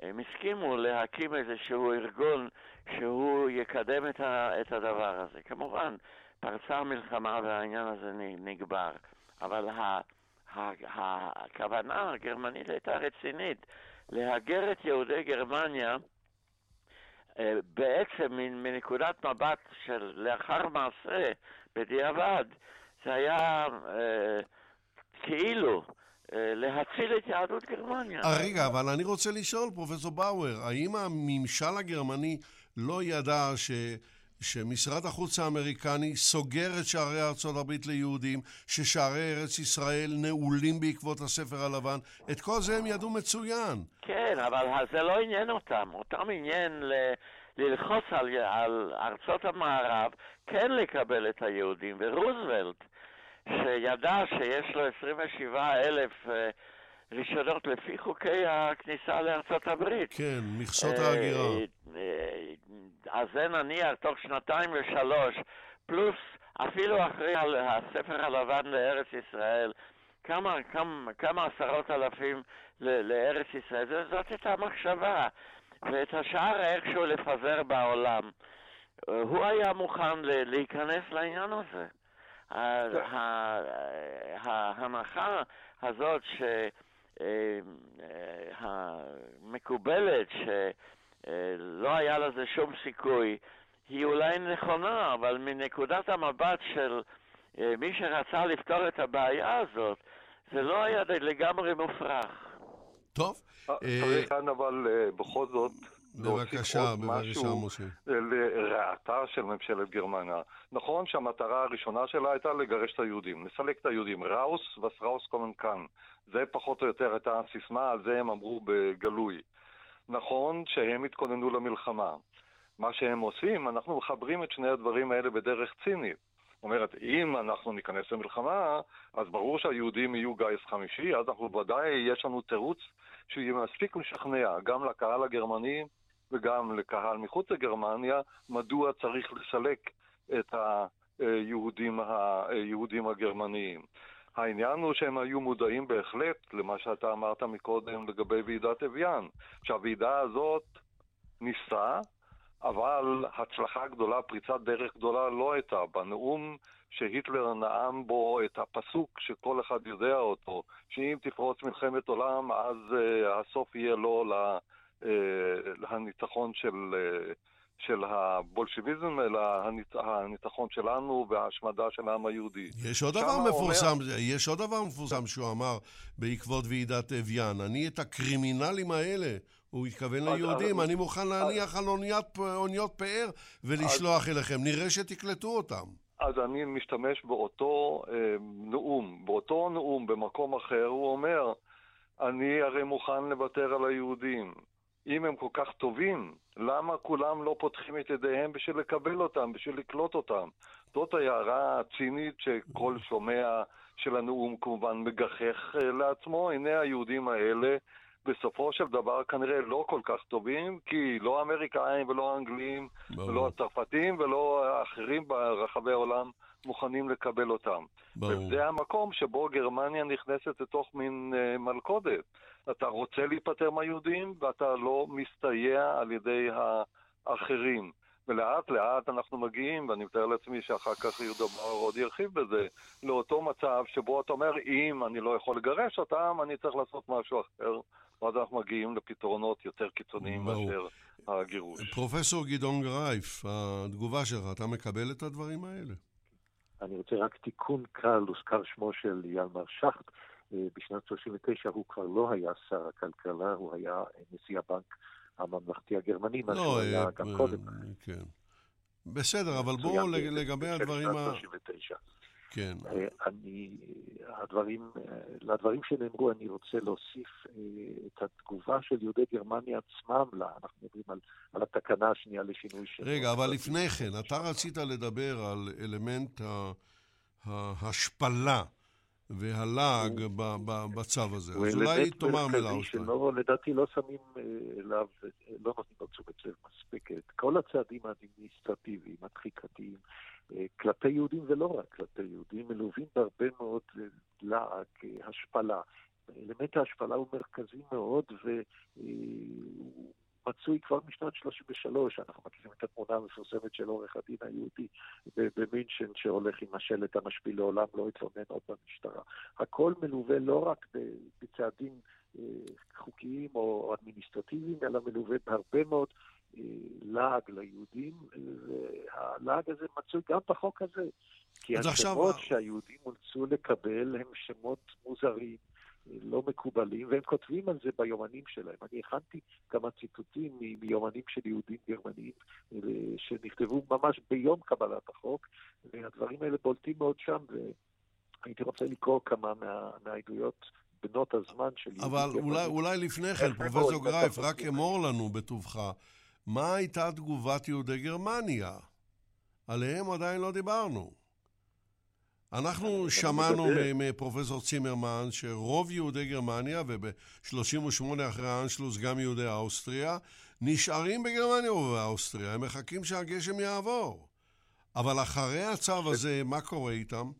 הם הסכימו להקים איזשהו ארגון שהוא יקדם את, ה, את הדבר הזה. כמובן, פרצה המלחמה והעניין הזה נגבר, אבל ה, ה, ה, הכוונה הגרמנית הייתה רצינית. להגר את יהודי גרמניה אה, בעצם מנקודת מבט של לאחר מעשה, בדיעבד, זה היה אה, כאילו להציל את יהדות גרמניה. רגע, אבל אני רוצה לשאול, פרופסור באואר, האם הממשל הגרמני לא ידע ש... שמשרד החוץ האמריקני סוגר את שערי ארצות הברית ליהודים, ששערי ארץ ישראל נעולים בעקבות הספר הלבן. את כל זה הם ידעו מצוין. כן, אבל זה לא עניין אותם. אותם עניין ל... ללחוץ על, על ארצות המערב כן לקבל את היהודים. ורוזוולט, שידע שיש לו 27 אלף אה, רישיונות לפי חוקי הכניסה לארצות הברית. כן, מכסות ההגירה. אה, אה, אז זה נניח תוך שנתיים ושלוש, פלוס אפילו אחרי הספר הלבן לארץ ישראל, כמה, כמה, כמה עשרות אלפים לארץ ישראל. זאת הייתה המחשבה. ואת השאר איכשהו לפזר בעולם. הוא היה מוכן להיכנס לעניין הזה. ההנחה הזאת שהמקובלת, אה, שלא היה לזה שום סיכוי, היא אולי נכונה, אבל מנקודת המבט של אה, מי שרצה לפתור את הבעיה הזאת, זה לא היה לגמרי מופרך. טוב. אה, צריך כאן אבל בכל זאת בבקשה, בבקשה, משה. לרעתה של ממשלת גרמניה. נכון שהמטרה הראשונה שלה הייתה לגרש את היהודים, לסלק את היהודים. ראוס וסראוס קומן כאן. זה פחות או יותר הייתה הסיסמה, על זה הם אמרו בגלוי. נכון שהם התכוננו למלחמה. מה שהם עושים, אנחנו מחברים את שני הדברים האלה בדרך צינית. זאת אומרת, אם אנחנו ניכנס למלחמה, אז ברור שהיהודים יהיו גיס חמישי, אז אנחנו ודאי, יש לנו תירוץ שיהיה מספיק משכנע גם לקהל הגרמני וגם לקהל מחוץ לגרמניה, מדוע צריך לסלק את היהודים, היהודים הגרמניים. העניין הוא שהם היו מודעים בהחלט למה שאתה אמרת מקודם לגבי ועידת אביאן, שהוועידה הזאת ניסתה, אבל הצלחה גדולה, פריצת דרך גדולה לא הייתה. בנאום שהיטלר נאם בו את הפסוק שכל אחד יודע אותו, שאם תפרוץ מלחמת עולם, אז uh, הסוף יהיה לו לה, uh, הניצחון של, uh, של הבולשיביזם, אלא הניצ... הניצחון שלנו וההשמדה של העם היהודי. יש עוד דבר מפורסם, אומר... יש עוד דבר מפורסם שהוא אמר בעקבות ועידת אביאן. אני את הקרימינלים האלה, הוא התכוון ליהודים, אני מוכן להניח על אוניות פאר ולשלוח אליכם. נראה שתקלטו אותם. אז אני משתמש באותו אה, נאום. באותו נאום, במקום אחר, הוא אומר, אני הרי מוכן לוותר על היהודים. אם הם כל כך טובים, למה כולם לא פותחים את ידיהם בשביל לקבל אותם, בשביל לקלוט אותם? זאת ההערה הצינית שכל שומע של הנאום כמובן מגחך אה, לעצמו. הנה היהודים האלה בסופו של דבר כנראה לא כל כך טובים, כי לא האמריקאים ולא האנגלים ברור. ולא הצרפתים ולא האחרים ברחבי העולם מוכנים לקבל אותם. ברור. וזה המקום שבו גרמניה נכנסת לתוך מין uh, מלכודת. אתה רוצה להיפטר מהיהודים ואתה לא מסתייע על ידי האחרים. ולאט לאט אנחנו מגיעים, ואני מתאר לעצמי שאחר כך יהודה באור עוד ירחיב בזה, לאותו מצב שבו אתה אומר, אם אני לא יכול לגרש אותם, אני צריך לעשות משהו אחר. ואז אנחנו מגיעים לפתרונות יותר קיצוניים מאשר הגירוש. פרופסור גדעון גרייף, התגובה שלך, אתה מקבל את הדברים האלה? אני רוצה רק תיקון קל, הוזכר שמו של ילמר שחט. אה, בשנת 39 הוא כבר לא היה שר הכלכלה, הוא היה נשיא הבנק הממלכתי הגרמני, מה לא, שהוא היה אה, גם קודם. כן. בסדר, אבל בואו לגבי הדברים ה... כן. אה, אני, הדברים, אה, לדברים שנאמרו אני רוצה להוסיף את התגובה של יהודי גרמניה עצמם, לה, אנחנו מדברים על, על התקנה השנייה לשינוי של... רגע, אבל לפני כן, אתה רצית לדבר על אלמנט ההשפלה. והלעג בצו הזה. אז אולי תאמר מילה או שתיים. לדעתי לא שמים אה, אליו, לא נותנים לו תשומת לב מספקת. כל הצעדים האדמיניסטרטיביים, הדחיקתיים, אה, כלפי יהודים ולא רק כלפי יהודים, מלווים בהרבה מאוד אה, לעג, השפלה. אלמנט ההשפלה הוא מרכזי מאוד, והוא מצוי כבר משנת 33, אנחנו מכירים את התמונה המפורסמת של עורך הדין היהודי במינשן שהולך עם השלט המשפיל לעולם לא יתלונן עוד במשטרה. הכל מלווה לא רק בצעדים אה, חוקיים או אדמיניסטרטיביים, אלא מלווה בהרבה מאוד אה, לעג ליהודים, והלעג הזה מצוי גם בחוק הזה. כי השמות עכשיו... שהיהודים אולצו לקבל הם שמות מוזרים. לא מקובלים, והם כותבים על זה ביומנים שלהם. אני הכנתי כמה ציטוטים מיומנים של יהודים גרמניים אה, שנכתבו ממש ביום קבלת החוק, והדברים האלה בולטים מאוד שם, והייתי רוצה לקרוא כמה מה, מהעדויות בנות הזמן של יהודים גרמניים. אבל אולי, אולי לפני כן, פרופסור גרייף, רק אמור לנו בטובך, מה הייתה תגובת יהודי גרמניה? עליהם עדיין לא דיברנו. אנחנו שמענו מפרופסור צימרמן שרוב יהודי גרמניה, וב-38 אחרי האנשלוס גם יהודי אוסטריה, נשארים בגרמניה ובאוסטריה, הם מחכים שהגשם יעבור. אבל אחרי הצו הזה, מה קורה איתם?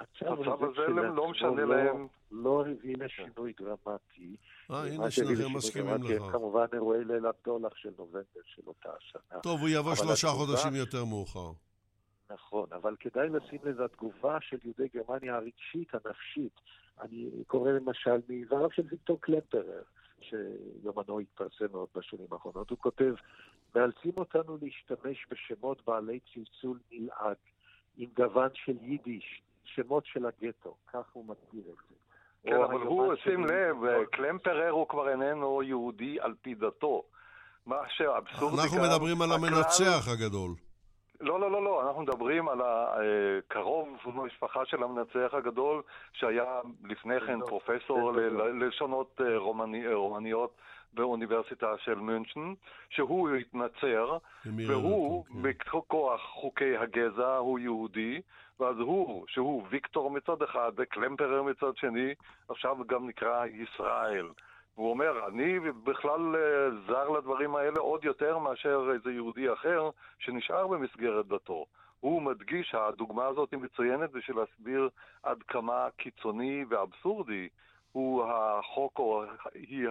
הצו הזה לא משנה להם. לא הביא לשינוי דרמטי. אה, הנה שניכם מסכימים לך. כמובן אירועי ליל הבדולח של נובמבר של אותה השנה. טוב, הוא יבוא שלושה חודשים יותר מאוחר. נכון, אבל כדאי לשים לזה התגובה של יהודי גרמניה הרגשית, הנפשית. אני קורא למשל מדבריו של ויקטור קלמפרר, שיומנו התפרסם מאוד בשנים האחרונות. הוא כותב, מאלצים אותנו להשתמש בשמות בעלי צלצול נלעג, עם גוון של יידיש, שמות של הגטו, כך הוא מגדיר את זה. כן, אבל הוא, שים לב, קלמפרר הוא כבר איננו יהודי על פי דתו. מה שאבסורדי אנחנו מדברים על המנצח הגדול. לא, לא, לא, לא, אנחנו מדברים על הקרוב במשפחה של המנצח הגדול, שהיה לפני כן פרופסור ללשונות אה, אה, רומניות באוניברסיטה של מünchen, שהוא התנצר, והוא, כן. בכוח חוקי הגזע, הוא יהודי, ואז הוא, שהוא ויקטור מצד אחד וקלמפרר מצד שני, עכשיו גם נקרא ישראל. והוא אומר, אני בכלל אה, זר לדברים האלה עוד יותר מאשר איזה יהודי אחר שנשאר במסגרת דתו. הוא מדגיש, הדוגמה הזאת היא מצוינת בשביל להסביר עד כמה קיצוני ואבסורדי הוא החוק או היא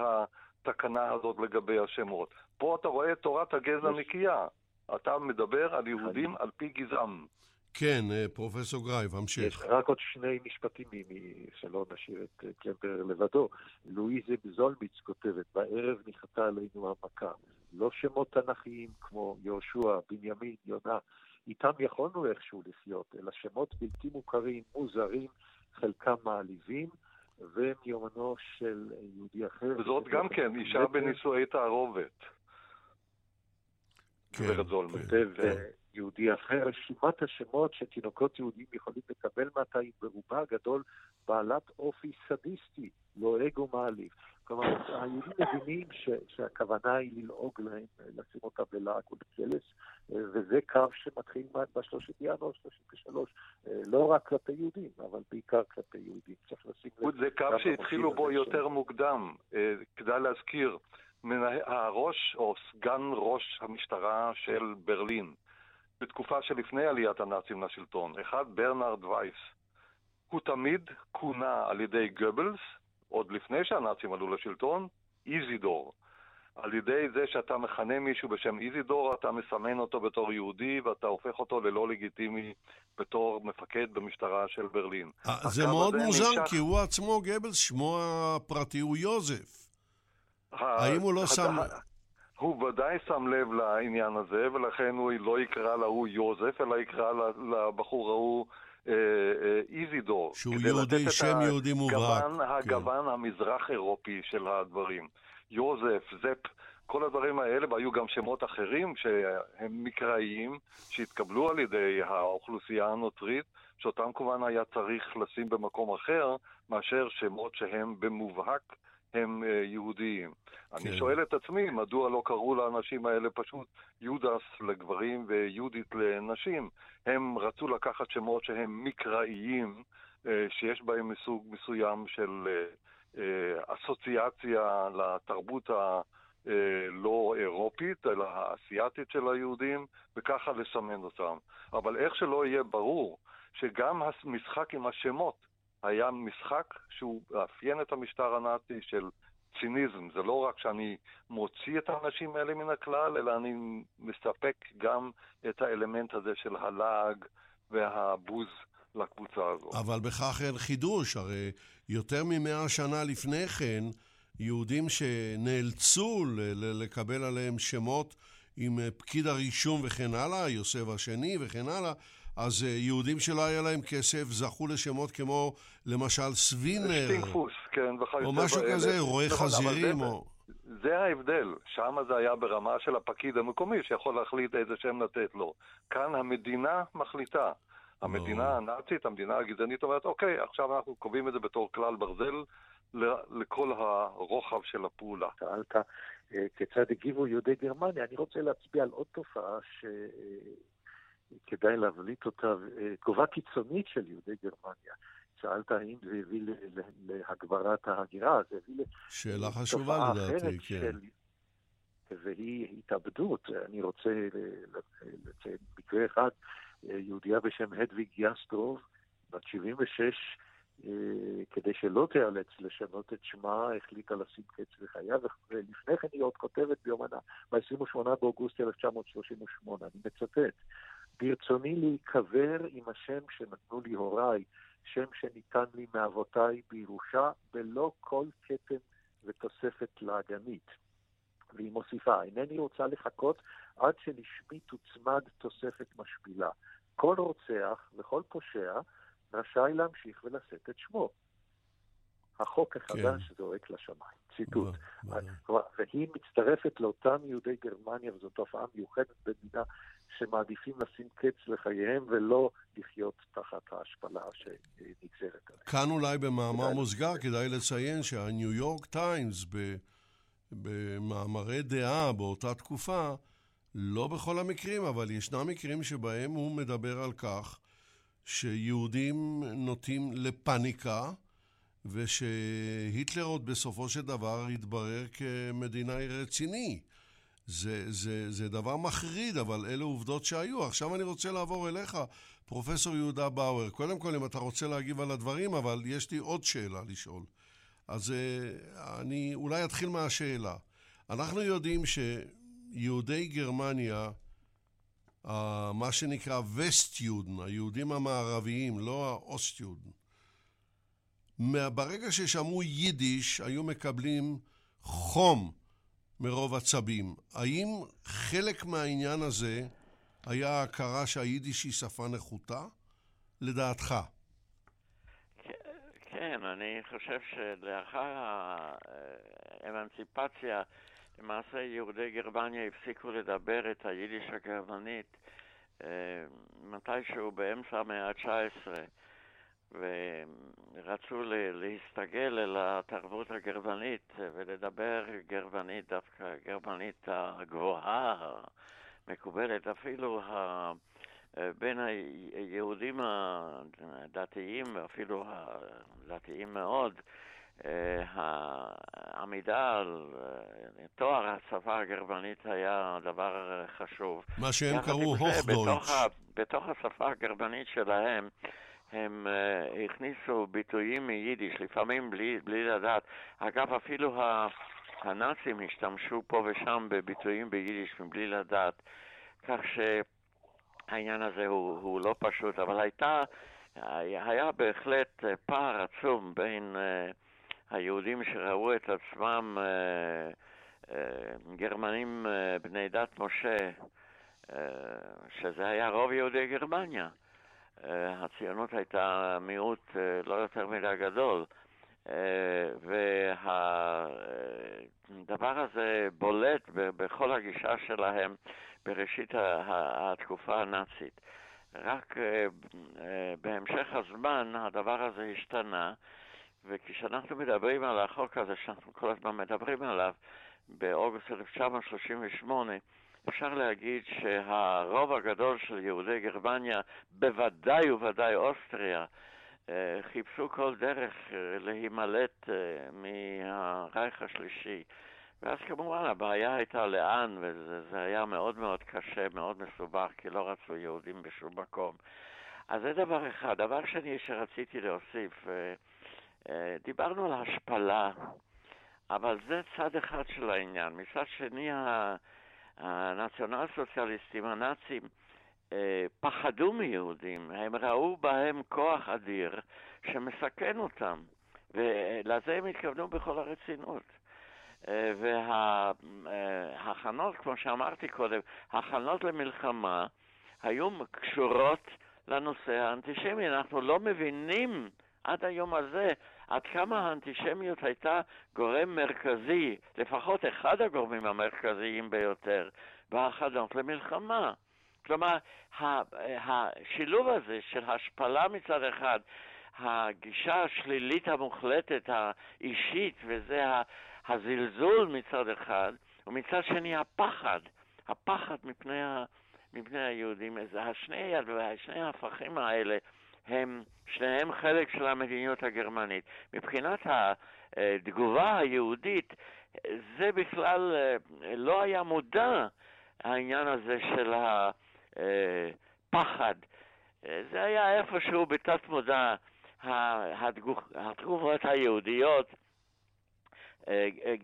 התקנה הזאת לגבי השמות. פה אתה רואה את תורת הגזע נקייה. אתה מדבר על יהודים על פי גזעם. כן, אה, פרופסור גרייב, המשך. יש רק עוד שני משפטים, שלא נשאיר את אה, קלמפר לבדו. לואיזה בזולמיץ כותבת, בערב ניחתה עלינו המכה. לא שמות תנכיים כמו יהושע, בנימין, יונה, איתם יכולנו איכשהו לחיות, אלא שמות בלתי מוכרים, מוזרים, חלקם מעליבים, ומיומנו של יהודי אחר. וזאת גם כן, אישה בנישואי תערובת. כן, כן. יהודי אחר, רשימת השמות שתינוקות יהודים יכולים לקבל מעתה היא ברובה הגדול בעלת אופי סדיסטי, לא ומעליב. כלומר, היהודים מבינים ש, שהכוונה היא ללעוג להם, לשים אותם בלעג ובקלס, וזה קו שמתחיל ב-30 בינואר 33, לא רק כלפי יהודים, אבל בעיקר כלפי יהודים. צריך לשים לב. זה קו שהתחילו בו יותר מוקדם. אה, כדאי להזכיר, הראש או סגן ראש המשטרה של ברלין, בתקופה שלפני עליית הנאצים לשלטון, אחד ברנרד וייס. הוא תמיד כונה על ידי גבלס, עוד לפני שהנאצים עלו לשלטון, איזידור. על ידי זה שאתה מכנה מישהו בשם איזידור, אתה מסמן אותו בתור יהודי ואתה הופך אותו ללא לגיטימי בתור מפקד במשטרה של ברלין. אה, זה מאוד מוזר, נמשך... כי הוא עצמו, גבלס, שמו הפרטי הוא יוזף. האם הוא לא שם... הוא ודאי שם לב לעניין הזה, ולכן הוא לא יקרא להוא יוזף, אלא יקרא לבחור ההוא אה, אה, איזידור. שהוא יהודי, שם יהודי מובהק. כן. הגוון המזרח אירופי של הדברים. יוזף, זפ, כל הדברים האלה, והיו גם שמות אחרים שהם מקראיים, שהתקבלו על ידי האוכלוסייה הנוצרית, שאותם כמובן היה צריך לשים במקום אחר, מאשר שמות שהם במובהק הם אה, יהודיים. כן. אני שואל את עצמי, מדוע לא קראו לאנשים האלה פשוט יודס לגברים ויהודית לנשים? הם רצו לקחת שמות שהם מקראיים, אה, שיש בהם מסוג מסוים של אה, אסוציאציה לתרבות ה... לא אירופית, אלא האסייתית של היהודים, וככה לסמן אותם. אבל איך שלא יהיה ברור שגם המשחק עם השמות היה משחק שהוא מאפיין את המשטר הנאצי של ציניזם. זה לא רק שאני מוציא את האנשים האלה מן הכלל, אלא אני מספק גם את האלמנט הזה של הלעג והבוז לקבוצה הזאת. אבל בכך אין חידוש, הרי יותר ממאה שנה לפני כן, יהודים שנאלצו לקבל עליהם שמות עם פקיד הרישום וכן הלאה, יוסף השני וכן הלאה, אז יהודים שלא היה להם כסף זכו לשמות כמו למשל סווינר. שטינקפוס, כן, וכיוצא או משהו כזה, רועה נכון, חזירים או... זה ההבדל, שם זה היה ברמה של הפקיד המקומי שיכול להחליט איזה שם לתת לו. כאן המדינה מחליטה. המדינה הנאצית, המדינה הגזענית אומרת, אוקיי, עכשיו אנחנו קובעים את זה בתור כלל ברזל לכל הרוחב של הפעולה. שאלת אה, כיצד הגיבו יהודי גרמניה, אני רוצה להצביע על עוד תופעה שכדאי להבליט אותה, אה, תגובה קיצונית של יהודי גרמניה. שאלת האם זה הביא להגברת ההגירה, זה הביא שאלה חשובה לדעתי, כן. של... והיא התאבדות. אני רוצה לציין מקרה אחד, יהודייה בשם הדוויג יסטרוב, בת 76, אה, כדי שלא תיאלץ לשנות את שמה, החליטה לשים קץ לחייה, ולפני כן היא עוד כותבת ביומנה, ב-28 באוגוסט 1938, אני מצטט, ברצוני להיקבר עם השם שנתנו לי הוריי, שם שניתן לי מאבותיי בירושה, בלא כל כתם ותוספת לאגנית. והיא מוסיפה, אינני רוצה לחכות עד שלשמי תוצמד תוספת משפילה. כל רוצח וכל פושע רשאי להמשיך ולשאת את שמו. החוק החדש כן. זועק לשמיים. ציטוט. והיא מצטרפת לאותם יהודי גרמניה, וזו תופעה מיוחדת במדינה שמעדיפים לשים קץ לחייהם ולא לחיות תחת ההשפלה שנגזרת עליהם. כאן אולי במאמר מוסגר כדאי לציין שהניו יורק טיימס במאמרי דעה באותה תקופה, לא בכל המקרים, אבל ישנם מקרים שבהם הוא מדבר על כך שיהודים נוטים לפניקה, ושהיטלר עוד בסופו של דבר יתברר כמדינאי רציני. זה, זה, זה דבר מחריד, אבל אלה עובדות שהיו. עכשיו אני רוצה לעבור אליך, פרופסור יהודה באואר. קודם כל, אם אתה רוצה להגיב על הדברים, אבל יש לי עוד שאלה לשאול. אז אה, אני אולי אתחיל מהשאלה. אנחנו יודעים שיהודי גרמניה, מה שנקרא וסטיודן, היהודים המערביים, לא האוסטיודן, ברגע ששמעו יידיש, היו מקבלים חום מרוב עצבים. האם חלק מהעניין הזה היה הכרה שהיידיש היא שפה נחותה? לדעתך. כן, אני חושב שלאחר האמנציפציה, למעשה יהודי גרמניה הפסיקו לדבר את היידיש הגרמנית אה, מתישהו באמצע המאה ה-19. ורצו להסתגל אל התרבות הגרמנית ולדבר גרמנית, דווקא גרמנית הגבוהה, המקובלת, אפילו ה... בין היהודים הדתיים, אפילו הדתיים מאוד, העמידה על תואר השפה הגרמנית היה דבר חשוב. מה שהם קראו הוכדויץ'. בתוך השפה הגרמנית שלהם הם uh, הכניסו ביטויים מיידיש, לפעמים בלי, בלי לדעת. אגב, אפילו הנאצים השתמשו פה ושם בביטויים ביידיש מבלי לדעת. כך שהעניין הזה הוא, הוא לא פשוט, אבל הייתה, היה בהחלט פער עצום בין uh, היהודים שראו את עצמם uh, uh, גרמנים uh, בני דת משה, uh, שזה היה רוב יהודי גרמניה. אה, הציונות הייתה מיעוט אה, לא יותר מדי גדול. אה, והדבר הזה בולט בכל הגישה שלהם בראשית התקופה הנאצית. רק בהמשך הזמן הדבר הזה השתנה, וכשאנחנו מדברים על החוק הזה, שאנחנו כל הזמן מדברים עליו, באוגוסט 1938, אפשר להגיד שהרוב הגדול של יהודי גרמניה, בוודאי ובוודאי אוסטריה, אה, חיפשו כל דרך אה, להימלט אה, מהרייך השלישי. ואז כמובן הבעיה הייתה לאן, וזה היה מאוד מאוד קשה, מאוד מסובך, כי לא רצו יהודים בשום מקום. אז זה דבר אחד. דבר שני שרציתי להוסיף, דיברנו על השפלה, אבל זה צד אחד של העניין. מצד שני, הנציונל סוציאליסטים, הנאצים, אה, פחדו מיהודים, הם ראו בהם כוח אדיר שמסכן אותם, ולזה הם התכוונו בכל הרצינות. אה, וההכנות, כמו שאמרתי קודם, הכנות למלחמה היו קשורות לנושא האנטישמי. אנחנו לא מבינים עד היום הזה עד כמה האנטישמיות הייתה גורם מרכזי, לפחות אחד הגורמים המרכזיים ביותר, בהכנות למלחמה. כלומר, השילוב הזה של השפלה מצד אחד, הגישה השלילית המוחלטת, האישית, וזה הזלזול מצד אחד, ומצד שני הפחד, הפחד מפני, ה, מפני היהודים. השני, שני ההפכים האלה הם שניהם חלק של המדיניות הגרמנית. מבחינת התגובה היהודית, זה בכלל לא היה מודע העניין הזה של הפחד. זה היה איפשהו בתת מודע. התגובות היהודיות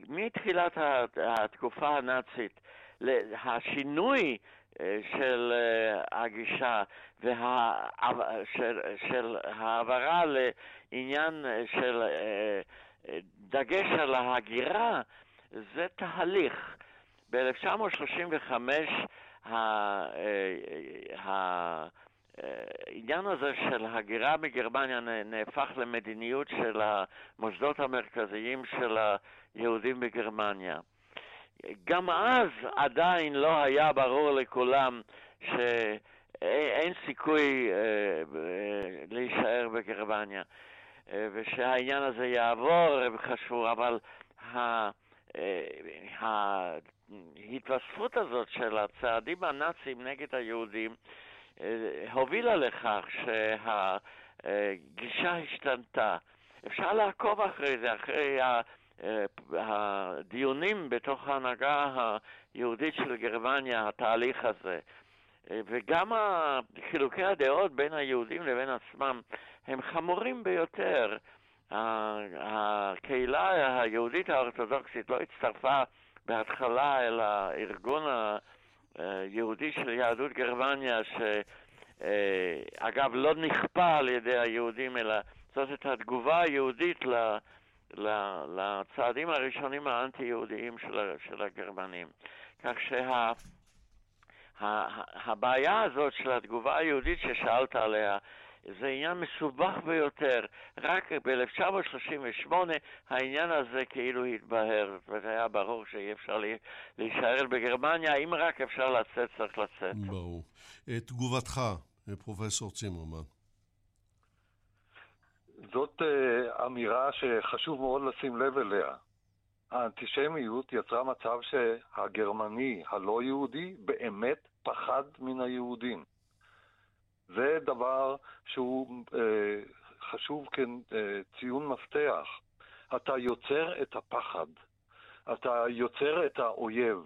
מתחילת התקופה הנאצית, השינוי של הגישה וה... של, של העברה לעניין של דגש על ההגירה, זה תהליך. ב-1935 העניין הזה של הגירה מגרמניה נהפך למדיניות של המוסדות המרכזיים של היהודים בגרמניה. גם אז עדיין לא היה ברור לכולם שאין סיכוי אה, להישאר בגרמניה אה, ושהעניין הזה יעבור, הם חשבו, אבל אה, ההתווספות הזאת של הצעדים הנאציים נגד היהודים הובילה לכך שהגישה השתנתה. אפשר לעקוב אחרי זה, אחרי הדיונים בתוך ההנהגה היהודית של גרמניה, התהליך הזה. וגם חילוקי הדעות בין היהודים לבין עצמם הם חמורים ביותר. הקהילה היהודית האורתודוקסית לא הצטרפה בהתחלה אל הארגון היהודי של יהדות גרמניה, שאגב לא נכפה על ידי היהודים, אלא זאת הייתה התגובה היהודית לצעדים הראשונים האנטי-יהודיים של, של הגרמנים. כך שהבעיה שה, הזאת של התגובה היהודית ששאלת עליה, זה עניין מסובך ביותר. רק ב-1938 העניין הזה כאילו התבהר, וזה היה ברור שאי אפשר להישאר בגרמניה, אם רק אפשר לצאת, צריך לצאת. ברור. אה, תגובתך, אה, פרופסור צימרמן. זאת uh, אמירה שחשוב מאוד לשים לב אליה. האנטישמיות יצרה מצב שהגרמני הלא יהודי באמת פחד מן היהודים. זה דבר שהוא uh, חשוב כציון מפתח. אתה יוצר את הפחד, אתה יוצר את האויב,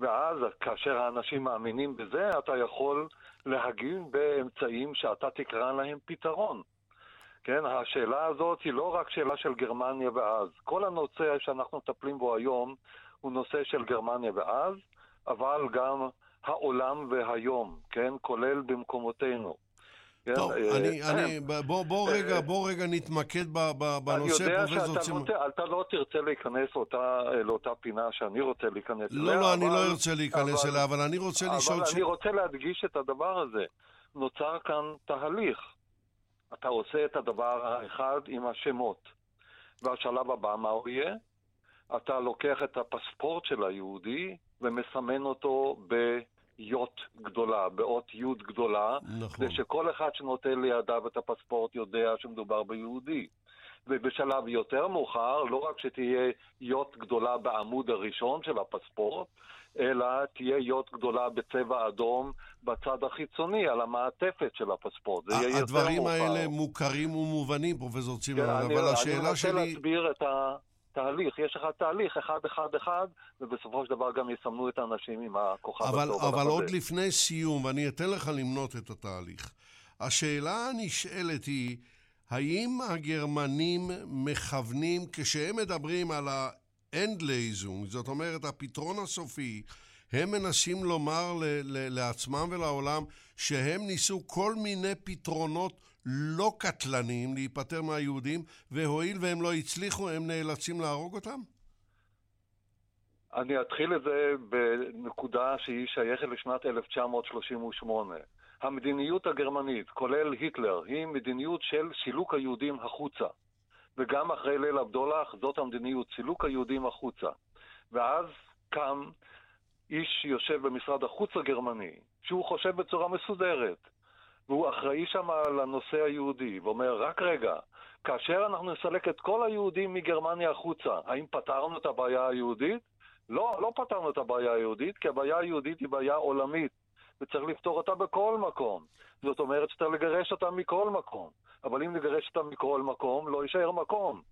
ואז כאשר האנשים מאמינים בזה, אתה יכול להגיב באמצעים שאתה תקרא להם פתרון. כן, השאלה הזאת היא לא רק שאלה של גרמניה ואז. כל הנושא שאנחנו מטפלים בו היום הוא נושא של גרמניה ואז, אבל גם העולם והיום, כן, כולל במקומותינו. כן, טוב, אה, אני, אה, אני, בוא, בוא, אה, רגע, בוא רגע נתמקד בנושא, פרופסור צימון. אני יודע שאתה לא תרצה להיכנס אותה, לאותה פינה שאני רוצה להיכנס לא, אליה. לא, לא, אני לא ארצה להיכנס אליה, אבל אני רוצה לשאול... אבל אני רוצה להדגיש את הדבר הזה. נוצר כאן תהליך. אתה עושה את הדבר האחד עם השמות. והשלב הבא, מה הוא יהיה? אתה לוקח את הפספורט של היהודי ומסמן אותו ביוט גדולה, באות י' גדולה, נכון. כדי שכל אחד שנותן לידיו את הפספורט יודע שמדובר ביהודי. ובשלב יותר מאוחר, לא רק שתהיה יוט גדולה בעמוד הראשון של הפספורט, אלא תהיה יוט גדולה בצבע אדום בצד החיצוני, על המעטפת של הפספורט. זה יהיה יותר מאוחר. הדברים האלה מוכרים ומובנים, פרופסור צימר, כן, אבל אני, השאלה אני שלי... אני רוצה להסביר את התהליך. יש לך תהליך אחד, אחד, אחד, ובסופו של דבר גם יסמנו את האנשים עם הכוכב אבל, הצהוב. אבל עוד הזה. לפני סיום, ואני אתן לך למנות את התהליך. השאלה הנשאלת היא, האם הגרמנים מכוונים, כשהם מדברים על ה Endlösung, זאת אומרת הפתרון הסופי, הם מנסים לומר ל- ל- לעצמם ולעולם שהם ניסו כל מיני פתרונות לא קטלניים להיפטר מהיהודים, והואיל והם לא הצליחו, הם נאלצים להרוג אותם? אני אתחיל את זה בנקודה שהיא שייכת לשנת 1938. המדיניות הגרמנית, כולל היטלר, היא מדיניות של סילוק היהודים החוצה. וגם אחרי ליל הבדולח, זאת המדיניות, סילוק היהודים החוצה. ואז קם איש שיושב במשרד החוץ הגרמני, שהוא חושב בצורה מסודרת, והוא אחראי שם על הנושא היהודי, ואומר, רק רגע, כאשר אנחנו נסלק את כל היהודים מגרמניה החוצה, האם פתרנו את הבעיה היהודית? לא, לא פתרנו את הבעיה היהודית, כי הבעיה היהודית היא בעיה עולמית, וצריך לפתור אותה בכל מקום. זאת אומרת שצריך לגרש אותה מכל מקום. אבל אם נגרש אותה מכל מקום, לא יישאר מקום.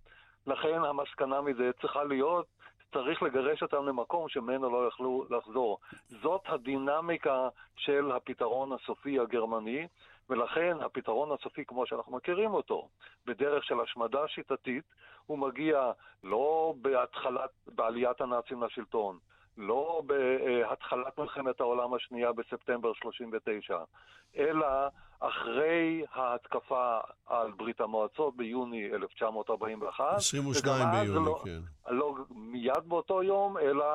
לכן המסקנה מזה צריכה להיות, צריך לגרש אותם למקום שממנו לא יכלו לחזור. זאת הדינמיקה של הפתרון הסופי הגרמני, ולכן הפתרון הסופי, כמו שאנחנו מכירים אותו, בדרך של השמדה שיטתית, הוא מגיע לא בהתחלת, בעליית הנאצים לשלטון, לא בהתחלת מלחמת העולם השנייה בספטמבר 39, אלא אחרי ההתקפה על ברית המועצות ביוני 1941. 22 ביוני, לא, כן. לא מיד באותו יום, אלא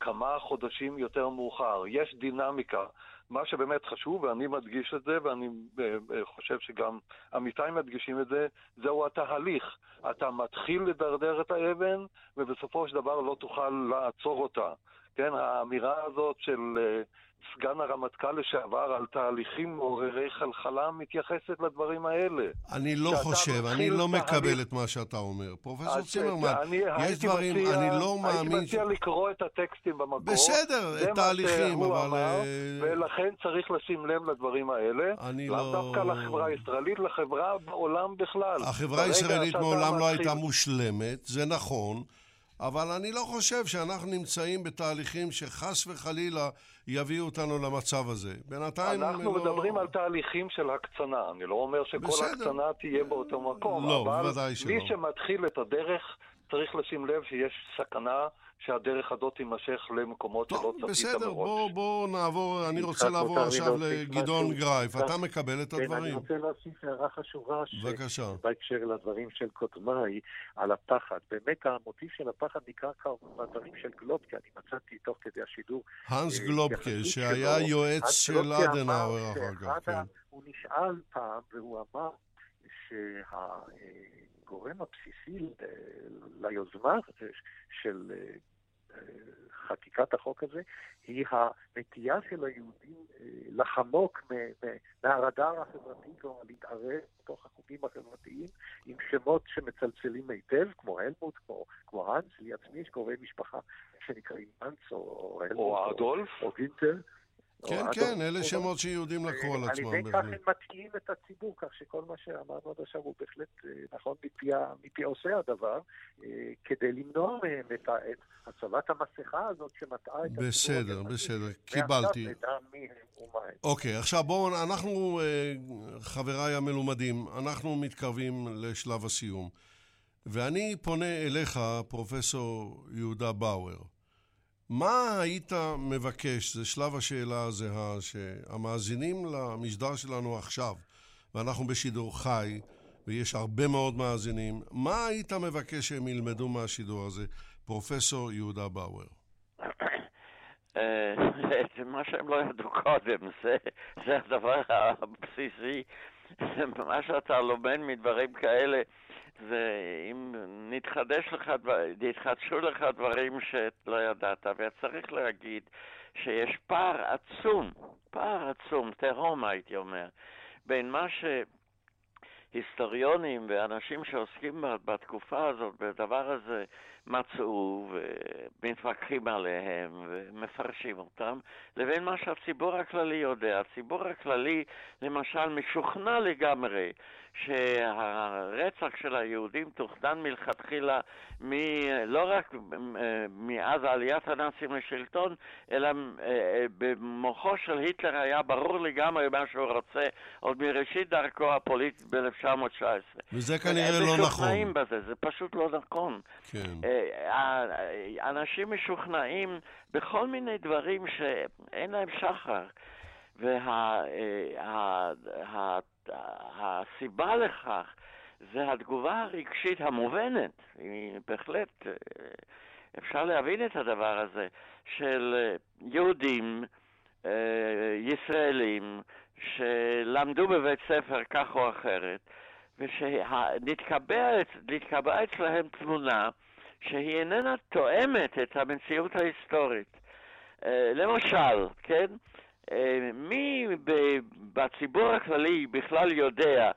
כמה חודשים יותר מאוחר. יש דינמיקה. מה שבאמת חשוב, ואני מדגיש את זה, ואני אה, אה, חושב שגם עמיתיי מדגישים את זה, זהו התהליך. אתה מתחיל לדרדר את האבן, ובסופו של דבר לא תוכל לעצור אותה. כן, האמירה הזאת של uh, סגן הרמטכ"ל לשעבר על תהליכים מעוררי חלחלה מתייחסת לדברים האלה. אני לא חושב, אני לא. מקבל את מה שאתה אומר. פרופסור צימרמן, יש דברים, אני לא מאמין... הייתי מציע. לקרוא את הטקסטים במקור. בסדר, תהליכים, אבל... אה, ולכן צריך לשים לב לדברים האלה. אני לא... לאו דווקא לחברה הישראלית, לחברה בעולם בכלל. החברה הישראלית מעולם לא הייתה מושלמת, זה נכון. אבל אני לא חושב שאנחנו נמצאים בתהליכים שחס וחלילה יביאו אותנו למצב הזה. בינתיים... אנחנו לא... מדברים על תהליכים של הקצנה. אני לא אומר שכל בסדר. הקצנה תהיה באותו מקום, לא, אבל מי שמתחיל את הדרך צריך לשים לב שיש סכנה שהדרך הזאת תימשך למקומות שלא צפית מראש. בסדר, בוא, בוא נעבור, אני רוצה לעבור עכשיו לגדעון גרייף. אתה מקבל את הדברים. כן, אני רוצה להוסיף הערה חשובה. בבקשה. בהקשר לדברים של קודמיי, על הפחד. באמת המוטיב של הפחד ניכר כבר בדברים של גלובקה, אני מצאתי תוך כדי השידור. הנס אה, גלובקה, שהיה יועץ של אדנאוור אחר כך. כן. הוא נשאל פעם, והוא אמר שהגורם הבסיסי ליוזמה של חקיקת החוק הזה היא הנטייה של היהודים אה, לחמוק מהרדאר החברתי, כלומר להתערב בתוך החוקים החברתיים עם שמות שמצלצלים היטב, כמו הלמוט, כמו, כמו האנס, לי עצמי יש קרובי משפחה שנקראים האנס או הלמוט או אדולף או גינטר. כן, כן, אלה שמות שיהודים לקחו על עצמם. על ידי כך הם מטעים את הציבור, כך שכל מה שאמרנו עד עכשיו הוא בהחלט אה, נכון מפי עושה הדבר, אה, כדי למנוע מהם את הצבת המסכה הזאת שמטעה את הציבור. בסדר, בסדר, קיבלתי. אוקיי, עכשיו בואו, אנחנו, אה, חבריי המלומדים, אנחנו מתקרבים לשלב הסיום. ואני פונה אליך, פרופסור יהודה באואר. מה היית מבקש, זה שלב השאלה הזהה, שהמאזינים למשדר שלנו עכשיו, ואנחנו בשידור חי, ויש הרבה מאוד מאזינים, מה היית מבקש שהם ילמדו מהשידור הזה, פרופסור יהודה באואר? *coughs* אה, מה שהם לא ידעו קודם, זה, זה הדבר הבסיסי. מה שאתה לומד מדברים כאלה, ואם נתחדש לך, נתחדשו לך דברים שלא ידעת, וצריך להגיד שיש פער עצום, פער עצום, תהום הייתי אומר, בין מה שהיסטוריונים ואנשים שעוסקים בתקופה הזאת, בדבר הזה, מצאו ומתווכחים עליהם ומפרשים אותם, לבין מה שהציבור הכללי יודע. הציבור הכללי, למשל, משוכנע לגמרי שהרצח של היהודים תוכנן מלכתחילה מ... לא רק מאז עליית הנאצים לשלטון, אלא אה, במוחו של היטלר היה ברור לגמרי מה שהוא רוצה עוד מראשית דרכו הפוליטית ב-1919. וזה כנראה לא נכון. הם משוכנעים בזה, זה פשוט לא נכון. כן. אה, אנשים משוכנעים בכל מיני דברים שאין להם שחר. והסיבה וה, לכך זה התגובה הרגשית המובנת, היא בהחלט, אפשר להבין את הדבר הזה, של אה, יהודים, אה, ישראלים, שלמדו בבית ספר כך או אחרת, ושנתקבע אצלהם תמונה שהיא איננה תואמת את המציאות ההיסטורית. אה, למשל, כן, מי בציבור הכללי בכלל יודע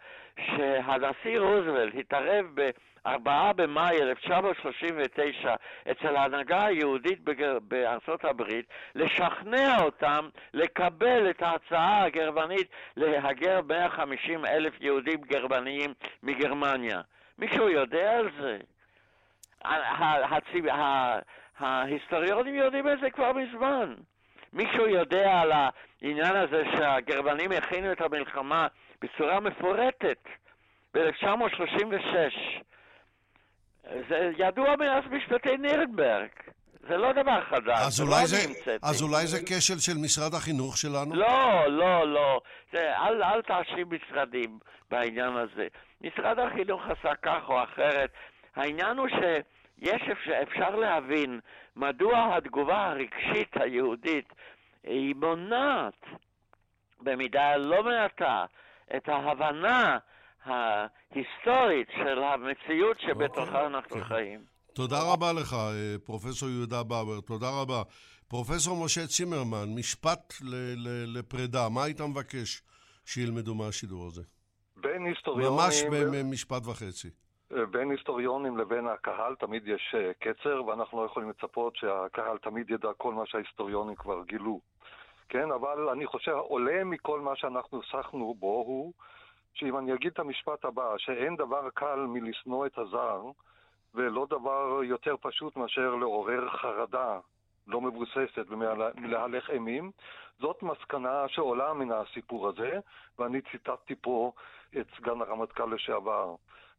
שהנשיא רוזוולט התערב ב-4 במאי 1939 אצל ההנהגה היהודית בארצות הברית לשכנע אותם לקבל את ההצעה הגרמנית להגר 150 אלף יהודים גרמניים מגרמניה. מישהו יודע על זה? ההיסטוריונים יודעים את זה כבר מזמן. מישהו יודע על העניין הזה שהגרמנים הכינו את המלחמה בצורה מפורטת ב-1936. זה ידוע מאז משפטי נירנברג. זה לא דבר חדש, אז אולי לא זה, אז אולי זה כשל של משרד החינוך שלנו? לא, לא, לא. זה, אל, אל תאשים משרדים בעניין הזה. משרד החינוך עשה כך או אחרת. העניין הוא שיש אפשר, אפשר להבין מדוע התגובה הרגשית היהודית היא מונעת במידה לא מעטה את ההבנה ההיסטורית של המציאות שבתוכה okay. אוקיי. אנחנו okay. חיים. תודה רבה לך, אה, פרופסור יהודה באואר, תודה רבה. פרופסור משה צימרמן, משפט לפרידה, מה היית מבקש שילמדו מהשידור הזה? בין היסטוריונים... ממש במשפט וחצי. בין היסטוריונים לבין הקהל תמיד יש אה, קצר, ואנחנו לא יכולים לצפות שהקהל תמיד ידע כל מה שההיסטוריונים כבר גילו. כן, אבל אני חושב, עולה מכל מה שאנחנו עסקנו בו הוא, שאם אני אגיד את המשפט הבא, שאין דבר קל מלשנוא את הזר, ולא דבר יותר פשוט מאשר לעורר חרדה לא מבוססת ומלהלך אימים, זאת מסקנה שעולה מן הסיפור הזה, ואני ציטטתי פה את סגן הרמטכ"ל לשעבר.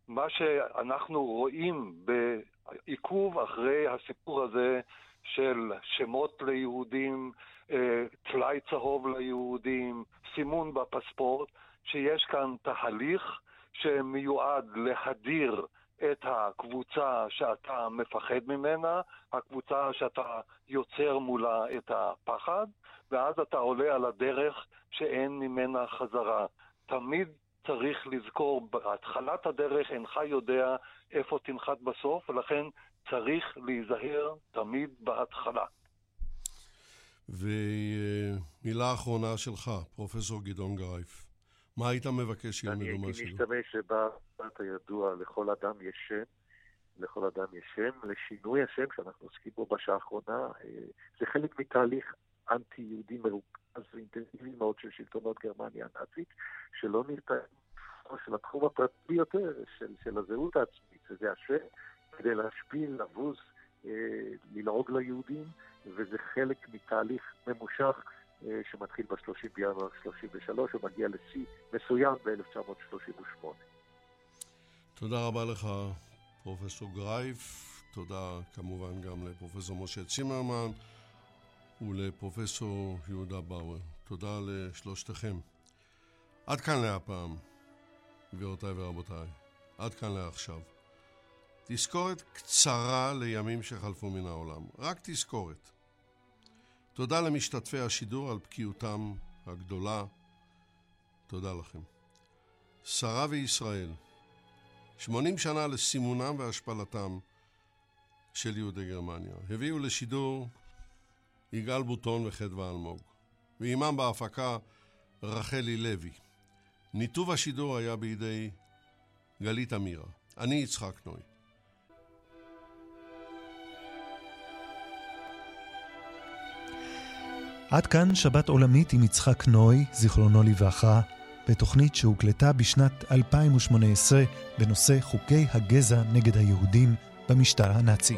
מה שאנחנו רואים בעיכוב אחרי הסיפור הזה של שמות ליהודים, אה, טלאי צהוב ליהודים, סימון בפספורט, שיש כאן תהליך שמיועד להדיר את הקבוצה שאתה מפחד ממנה, הקבוצה שאתה יוצר מולה את הפחד, ואז אתה עולה על הדרך שאין ממנה חזרה. תמיד צריך לזכור, בהתחלת הדרך אינך יודע איפה תנחת בסוף, ולכן צריך להיזהר תמיד בהתחלה. ומילה אחרונה שלך, פרופסור גדעון גרייף. מה היית מבקש שילמדו מהשידור? אני הייתי משתמש במשפט הידוע, לכל אדם יש שם, לכל אדם יש שם, לשינוי השם שאנחנו עוסקים בו בשעה האחרונה, אה, זה חלק מתהליך אנטי-יהודי מרוכז ואינטנסיבי מאוד של שלטונות גרמניה הנאצית, שלא נרתע של התחום הפרטי ביותר, של, של הזהות העצמית, וזה השם, כדי להשפיל, לבוז, אה, ללעוג ליהודים, וזה חלק מתהליך ממושך אה, שמתחיל ב-30 בינואר 33 ומגיע לשיא מסוים ב-1938. תודה רבה לך, פרופסור גרייף. תודה כמובן גם לפרופסור משה צימרמן ולפרופסור יהודה באואר. תודה לשלושתכם. עד כאן להפעם, גבירותיי ורבותיי. עד כאן לעכשיו. תזכורת קצרה לימים שחלפו מן העולם. רק תזכורת. תודה למשתתפי השידור על בקיאותם הגדולה. תודה לכם. שרה וישראל, 80 שנה לסימונם והשפלתם של יהודי גרמניה. הביאו לשידור יגאל בוטון וחדווה אלמוג, ועימם בהפקה רחלי לוי. ניתוב השידור היה בידי גלית אמירה. אני יצחק נוי. עד כאן שבת עולמית עם יצחק נוי, זיכרונו לברכה, בתוכנית שהוקלטה בשנת 2018 בנושא חוקי הגזע נגד היהודים במשטר הנאצי.